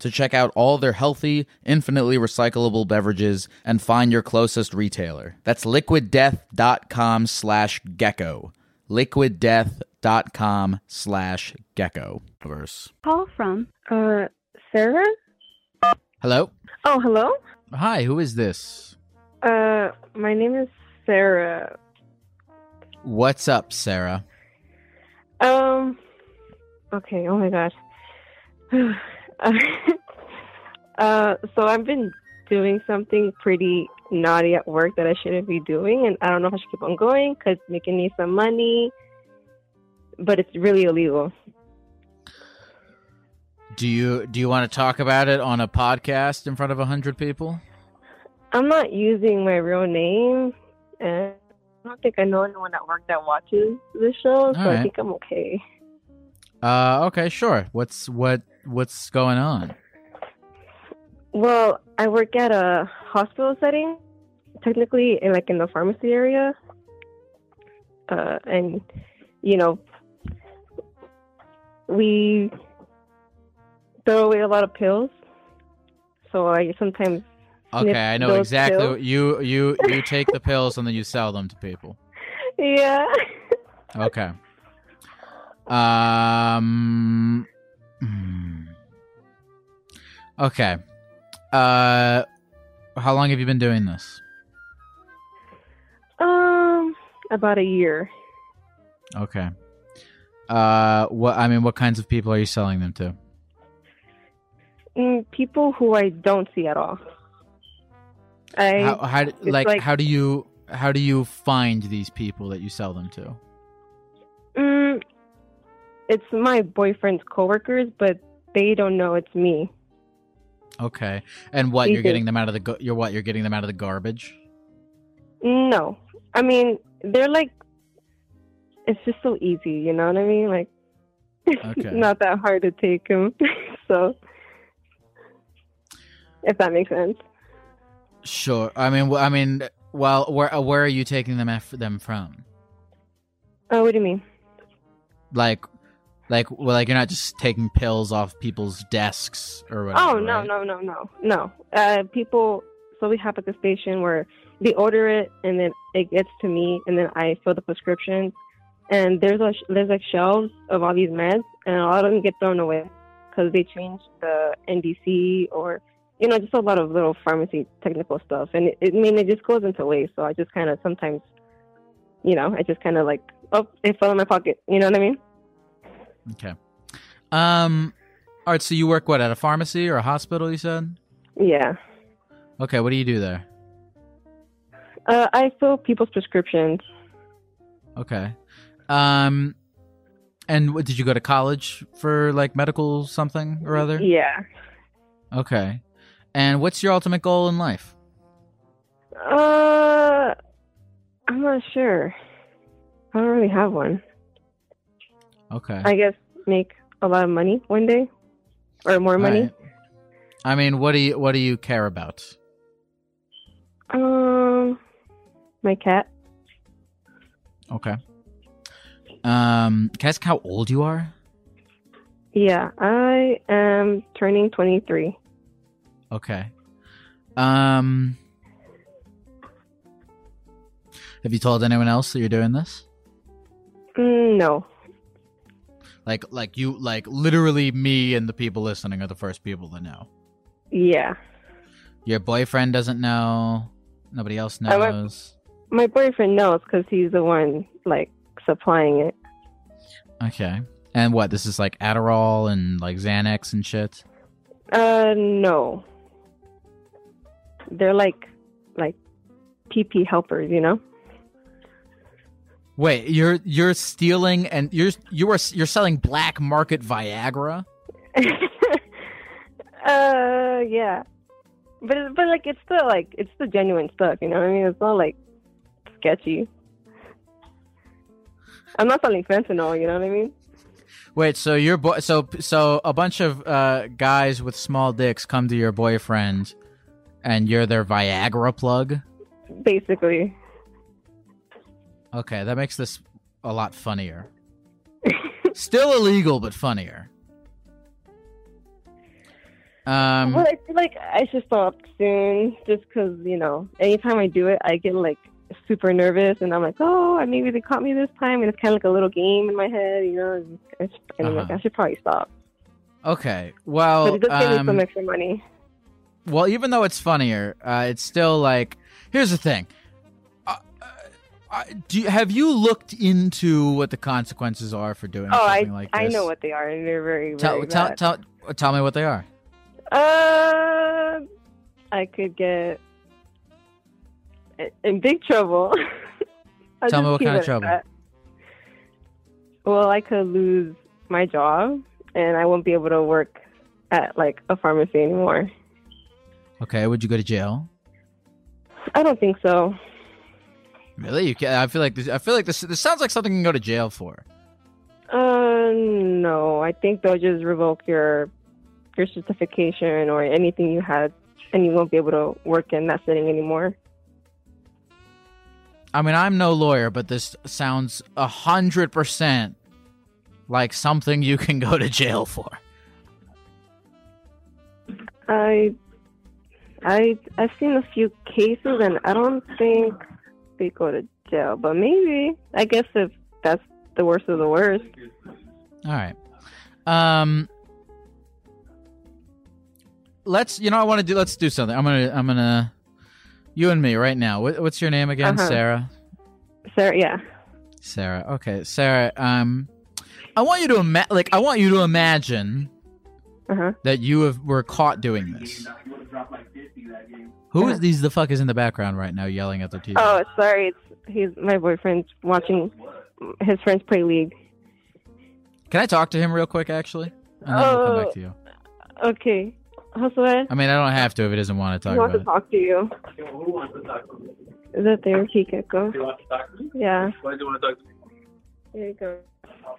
to check out all their healthy, infinitely recyclable beverages and find your closest retailer. That's liquiddeath.com slash gecko. liquiddeath.com slash gecko. Verse. Call from Uh, Sarah? Hello? Oh, hello? Hi, who is this? Uh, my name is Sarah. What's up, Sarah? Um, okay, oh my god. [SIGHS] [SIGHS] [LAUGHS] uh, so I've been doing something pretty naughty at work that I shouldn't be doing, and I don't know if I should keep on going because it's making me some money, but it's really illegal. Do you do you want to talk about it on a podcast in front of a hundred people? I'm not using my real name, and I don't think I know anyone at work that watches the show, so Alright. I think I'm okay. Uh, okay, sure. What's what what's going on? Well, I work at a hospital setting, technically, in like in the pharmacy area, uh, and you know, we throw away a lot of pills. So I sometimes Okay, I know exactly. pills. What you you you [LAUGHS] take the pills and then you sell them to people. Yeah. Okay. Um. hmm. Okay. Uh, how long have you been doing this? Um, about a year. Okay. Uh, what I mean, what kinds of people are you selling them to? Mm, people who I don't see at all. I How, how like, like- how do you how do you find these people that you sell them to? mm, it's my boyfriend's coworkers, but they don't know it's me. Okay. And what you're getting them out of the you're what you're getting them out of the garbage? No, I mean they're like, it's just so easy, you know what I mean? Like, Okay. [LAUGHS] not that hard to take them. [LAUGHS] so, if that makes sense. Sure. I mean, I mean, well, where uh, where are you taking them af- them from? Oh, what do you mean? Like, like, well, like you're not just taking pills off people's desks or whatever. Oh no, right? no, no, no, no. Uh, people. So we have at the station where they order it, and then it gets to me, and then I fill the prescriptions. And there's a there's like shelves of all these meds, and a lot of them get thrown away because they change the NDC or you know just a lot of little pharmacy technical stuff. And it, it I mean it just goes into waste. So I just kind of sometimes, you know, I just kind of like oh it fell in my pocket. You know what I mean? Okay. Um. All right. So you work what at a pharmacy or a hospital? You said. Yeah. Okay. What do you do there? Uh, I fill people's prescriptions. Okay. Um. And what, did you go to college for like medical something or other? Yeah. Okay. And what's your ultimate goal in life? Uh, I'm not sure. I don't really have one. Okay. I guess make a lot of money one day, or more money. right. I mean, what do you what do you care about? Um, my cat. Okay. Um, can I ask how old you are? Yeah, I am turning 23. Okay. Um, have you told anyone else that you're doing this? Mm, no. Like, like you, like literally, me and the people listening are the first people to know. Yeah, Your boyfriend doesn't know. Nobody else knows. my boyfriend knows because he's the one like supplying it. Okay. And what? This is like Adderall and like Xanax and shit. Uh, no. They're like, like, PP helpers, you know. Wait, you're you're stealing and you're you are you're selling black market Viagra? [LAUGHS] uh, yeah, but but like it's still like it's the genuine stuff, you know what I mean? It's not like sketchy. I'm not selling fentanyl, you know what I mean? Wait, so your boy, so so a bunch of uh, guys with small dicks come to your boyfriend, and you're their Viagra plug. Basically, Okay, that makes this a lot funnier. [LAUGHS] Still illegal, but funnier. Um, well, I feel like I should stop soon, just because you know, anytime I do it, I get like super nervous, and I'm like, oh, maybe they caught me this time, and it's kind of like a little game in my head, you know. And, it's, and I'm like, Uh-huh. I should probably stop. okay, well, but it does give me some um, extra money. well, even though it's funnier, uh, it's still like. Here's the thing. Uh, do you, have you looked into what the consequences are for doing Oh, I something like this? I know what they are, and they're very Tell, very tell, bad. tell, tell me what they are. Uh, I could get in- in big trouble. [LAUGHS] Tell me what kind of trouble. that. Well, I could lose my job, and I won't be able to work at like a pharmacy anymore. Okay, would you go to jail? I don't think so. Really? You can I feel like this. I feel like this. This sounds like something you can go to jail for. Uh, no. I think they'll just revoke your your certification or anything you had, and you won't be able to work in that setting anymore. I mean, I'm no lawyer, but this sounds a hundred percent like something you can go to jail for. I, I, I've seen a few cases, and I don't think they go to jail. But maybe, I guess if that's the worst of the worst. All right. Um. let's. You know, I want to do. Let's do something. I'm gonna. I'm gonna. You and me right now. What, what's your name again, Uh-huh. Sarah? Sarah, yeah. Sarah. Okay, Sarah. Um, I want you to ima- like. I want you to imagine Uh-huh. that you have, were caught doing this. Who is these? The fuck is in the background right now, yelling at the TV? Oh, sorry. It's he's my boyfriend's watching his friends play league. Can I talk to him real quick, actually? And then we'll come back Oh. to you. Okay. Josue, I mean, I don't have to if he doesn't want to talk. he talk wants to about it. talk to you. Is that therapy, Gecko? Yeah. Why do you want to talk to me? There you go.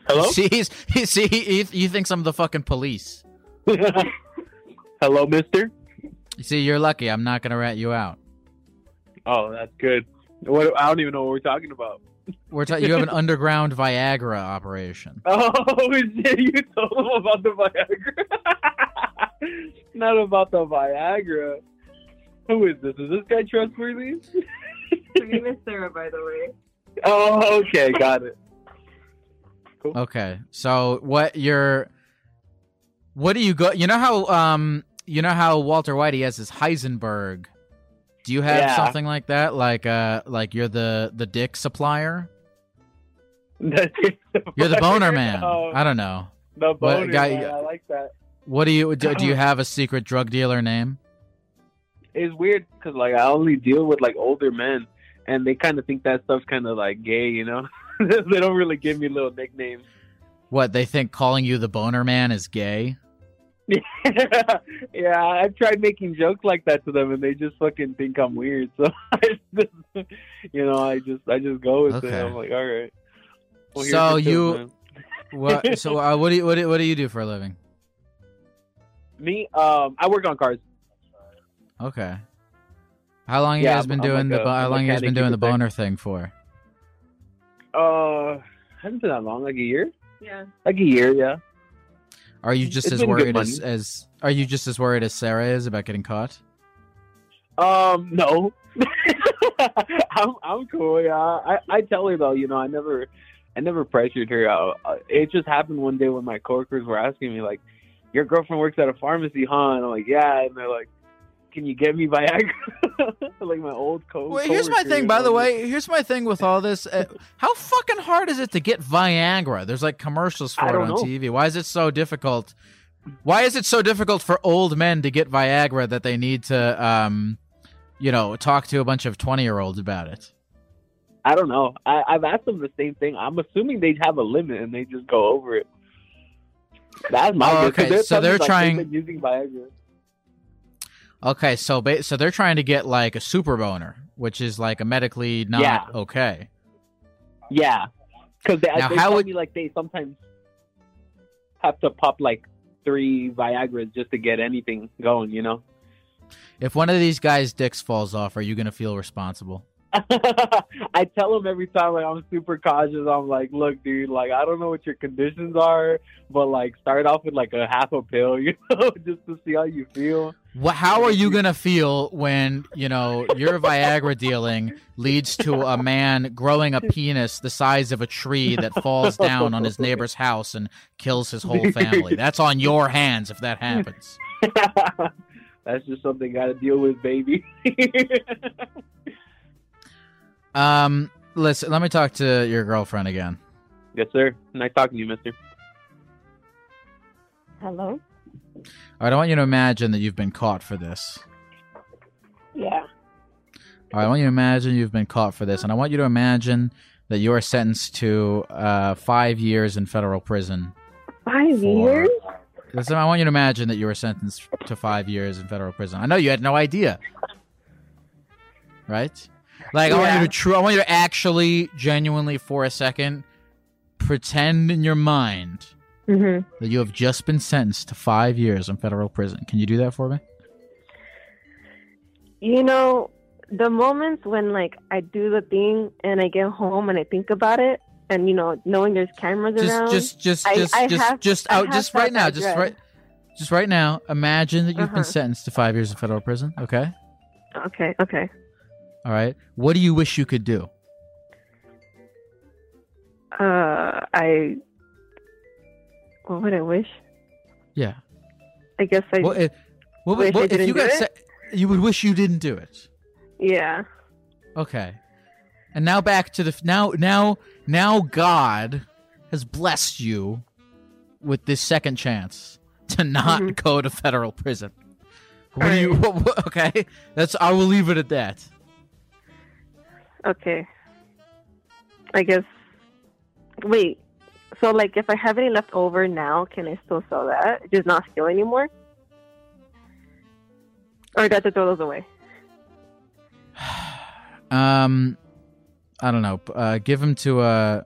Hello? [LAUGHS] See, he's, he, see, he, he thinks I'm the fucking police. [LAUGHS] Hello, mister? You see, you're lucky. I'm not gonna rat you out. Oh, that's good. What? I don't even know what we're talking about. We're ta- you have an [LAUGHS] underground Viagra operation. Oh, shit, [LAUGHS] you told him about the Viagra. Not about the Viagra. Who is this? Is this guy trustworthy? Her name is Sarah, by the way. Oh, okay, got it. Cool. Okay, so what you're, what do you go? You know how um, you know how Walter White he has his Heisenberg. Do you have Yeah. something like that? Like uh, like you're the the dick supplier. You're the boner man. Oh, I don't know. the What boner guy- man, I like that. What do you do? Do you [CLEARS THROAT] have a secret drug dealer name? It's weird because like I only deal with like older men, and they kind of think that stuff's kind of like gay, you know. [LAUGHS] they don't really give me little nicknames. What they think calling you the boner man is gay? [LAUGHS] yeah, I've tried making jokes like that to them, and they just fucking think I'm weird. So [LAUGHS] I just, you know, I just I just go with Okay. it. I'm like, all right. Well, So you- What? [LAUGHS] So uh, what do you what do, what do you do for a living? me, um, I work on cars. Okay. How long you guys been I'm doing like the a- how long you guys been doing the boner thing for? Uh, hasn't been that long, like a year, Yeah. like a year, yeah. Are you just It's as worried as, as are you just as worried as Sarah is about getting caught? Um, no. [LAUGHS] I'm I'm cool. Yeah, I I tell her though. You know, I never I never pressured her. Uh, uh, it just happened one day when my coworkers were asking me like, "Your girlfriend works at a pharmacy, huh?" And I'm like, "Yeah." And they're like, "Can you get me Viagra?" [LAUGHS] like my old co. Well, here's my thing. By the way, here's my thing with all this. Uh, how fucking hard is it to get Viagra? There's like commercials for it on know. TV. Why is it so difficult? Why is it so difficult for old men to get Viagra that they need to, um, you know, talk to a bunch of twenty year olds about it? I don't know. I, I've asked them the same thing. I'm assuming they have a limit and they just go over it. That's my Oh, okay, so they're like, trying- using Viagra. Okay, so ba- so they're trying to get like a super boner, which is like a medically not Yeah. okay. Yeah, because they, Now, they how would- me like they sometimes have to pop like three Viagra's just to get anything going. You know. If one of these guys' dicks falls off, are you gonna feel responsible? [LAUGHS] I tell them every time like I'm super cautious. I'm like, look, dude, like I don't know what your conditions are, but like start off with like a half a pill, [LAUGHS] you know, just to see how you feel. Wha how are you gonna feel when you know your Viagra dealing leads to a man growing a penis the size of a tree that falls down on his neighbor's house and kills his whole family? [LAUGHS] That's on your hands if that happens. That's just something got to deal with, baby. Um, listen, let me talk to your girlfriend again. yes, sir. Nice talking to you, Mister. Hello. All right, I want you to imagine that you've been caught for this. Yeah. All right, I want you to imagine you've been caught for this, and I want you to imagine that you are sentenced to uh, five years in federal prison. Five For- years? Listen, I want you to imagine that you were sentenced to five years in federal prison. I know you had no idea, right? Like I want you to true. I want you to actually, genuinely, for a second, pretend in your mind Mm-hmm. that you have just been sentenced to five years in federal prison. Can you do that for me? You know, the moments when like I do the thing and I get home and I think about it, and you know, knowing there's cameras Just, around. just, just, I- just, I just, have- just out, just right now, just right, just right now. Imagine that you've Uh-huh. been sentenced to five years in federal prison. Okay, okay, okay. All right. What do you wish you could do? Uh, I. What would I wish? Yeah. I guess I. What, if, What, Wish what- I if you got se- you would wish you didn't do it. Yeah. Okay. And now back to the now now now God has blessed you with this second chance to not Mhm. go to federal prison. What do you? [LAUGHS] What, what- okay, that's. I will leave it at that. Okay. I guess. Wait. So, like, if I have any left over now, can I still sell that? Just not steal anymore? Or do I have to throw those away? [SIGHS] Um, I don't know. Uh, give him to uh,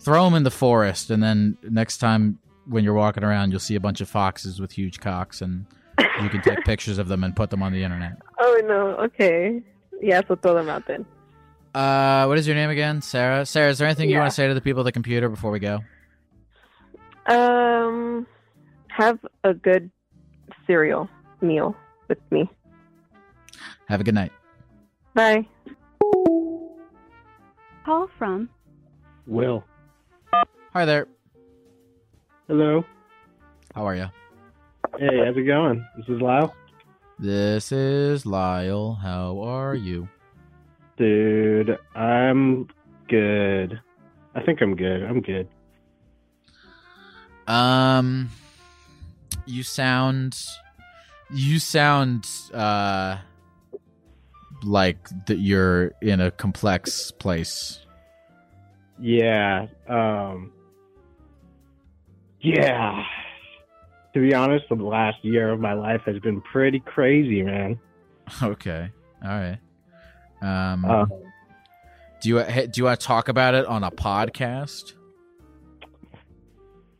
throw him in the forest, and then next time when you're walking around, you'll see a bunch of foxes with huge cocks, and you can take [LAUGHS] pictures of them and put them on the internet. Oh, no. Okay. Yeah, so throw them out then. Uh, what is your name again, Sarah? Sarah, is there anything you want to say to the people at the computer before we go? Um, have a good cereal meal with me. Have a good night. Bye. Call from Will. Hi there. Hello. How are you? Hey, how's it going? This is Lyle. This is Lyle. How are you? Dude, I'm good. I think I'm good. I'm good. Um, you sound, you sound, uh, like that you're in a complex place. Yeah. Um Yeah. To be honest, the last year of my life has been pretty crazy, man. [LAUGHS] Okay. All right. Um, Uh, do you do you want to talk about it on a podcast?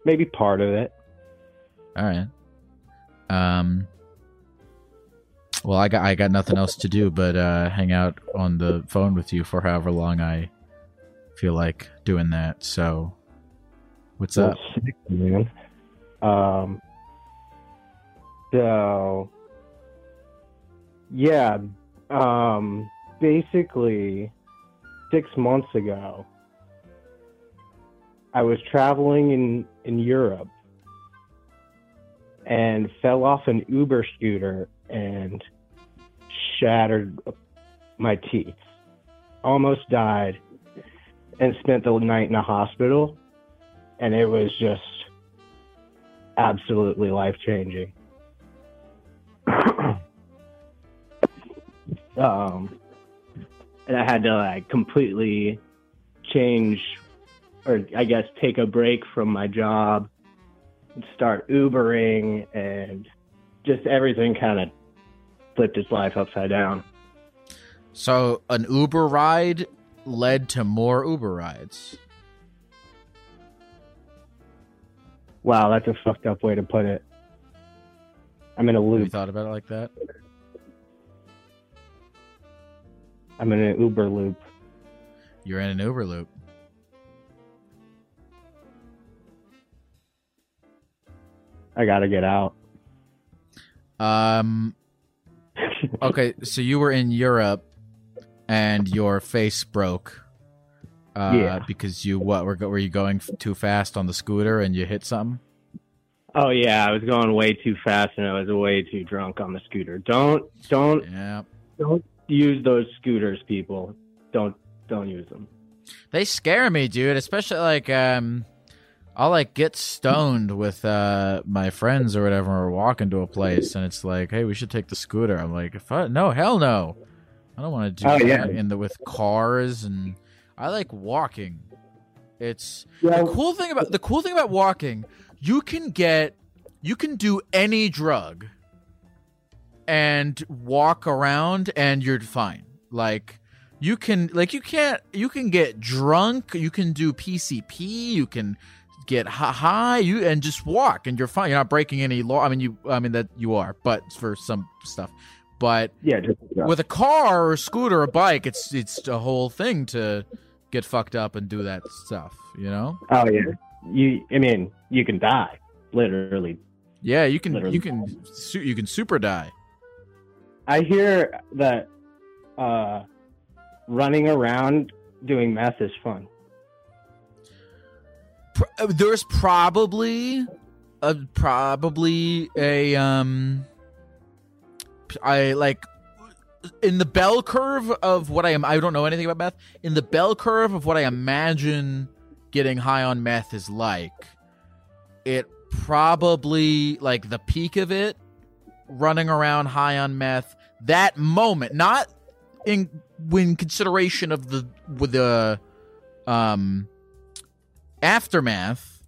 maybe part of it. All right. Um. Well, I got I got nothing else to do but uh, hang out on the phone with you for however long I feel like doing that. So, what's up? Sick, man. Um so yeah, um basically 6 months ago I was traveling in in Europe and fell off an Uber scooter and shattered my teeth. Almost died and spent the night in a hospital and it was just absolutely life changing. [CLEARS THROAT] um, and I had to like completely change, or I guess take a break from my job, and start Ubering, and just everything kind of flipped its life upside down. So, an Uber ride led to more Uber rides. Wow, that's a fucked up way to put it. I'm in a Have you loop. thought about it like that? I'm in an Uber loop. You're in an Uber loop. I gotta get out. Um. [LAUGHS] Okay, so you were in Europe, and your face broke. Uh, Yeah. Because you what were were you going too fast on the scooter and you hit something? Oh yeah, I was going way too fast and I was way too drunk on the scooter. Don't don't Yeah. don't use those scooters, people. Don't don't use them. They scare me, dude. Especially like um, I'll like get stoned with uh my friends or whatever. We're walking to a place and it's like, hey, we should take the scooter. I'm like, if I, no, hell no, I don't want to do Oh, that yeah. in the with cars and I like walking. It's Yeah. the cool thing about the cool thing about walking. You can get, you can do any drug, and walk around, and you're fine. Like you can, like you can't, you can get drunk. You can do PCP. You can get high. You and just walk, and you're fine. You're not breaking any law. I mean, you, I mean that you are, but for some stuff. But Yeah, just with a car or a scooter or a bike, it's it's a whole thing to get fucked up and do that stuff. You know? Oh yeah. You I mean, you can die. Literally. Yeah, you can Literally. you can you can super die. I hear that uh running around doing meth is fun. Uh, There's probably a probably a um I like in the bell curve of what I am. I don't know anything about meth. In the bell curve of what I imagine getting high on meth is like, it probably like the peak of it, running around high on meth. That moment, not in when consideration of the with the um aftermath,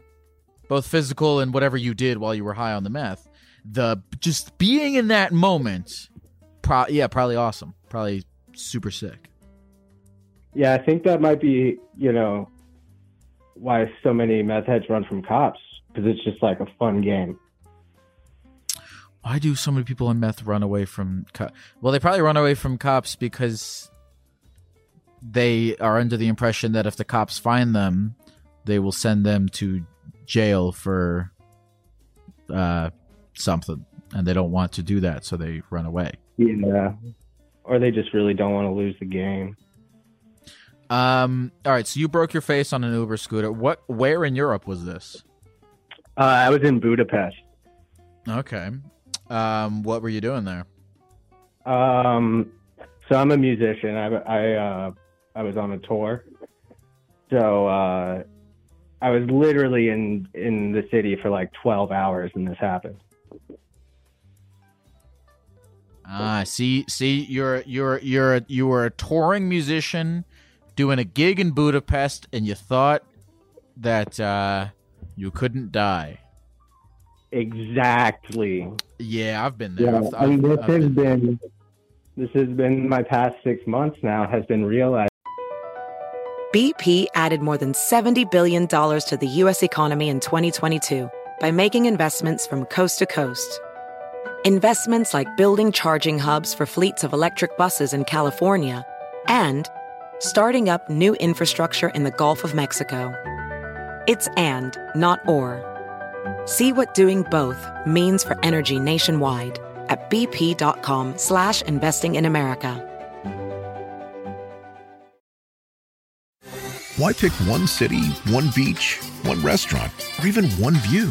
both physical and whatever you did while you were high on the meth. The just being in that moment, pro- yeah, probably awesome, probably super sick. Yeah, I think that might be, you know, why so many meth heads run from cops because it's just like a fun game. Why do so many people in meth run away from co- Well, they probably run away from cops because they are under the impression that if the cops find them, they will send them to jail for uh, something, and they don't want to do that, so they run away. Yeah. Or they just really don't want to lose the game. Um. All right. So you broke your face on an Uber scooter. What? Where in Europe was this? Uh, I was in Budapest. Okay. Um. What were you doing there? Um, so I'm a musician. I I uh, I was on a tour. So uh, I was literally in in the city for like 12 hours, and this happened. Ah, see, see, you're you're you're you were a touring musician doing a gig in Budapest, and you thought that uh, you couldn't die. Exactly. Yeah, I've been there. Yeah, I've- I've- and this I've has been been this has been my past six months now has been realized. BP added more than $70 billion to the U.S. economy in 2022 by making investments from coast to coast. Investments like building charging hubs for fleets of electric buses in California and starting up new infrastructure in the Gulf of Mexico. It's and, not or. See what doing both means for energy nationwide at bp.com slash investing in America. Why pick one city, one beach, one restaurant, or even one view?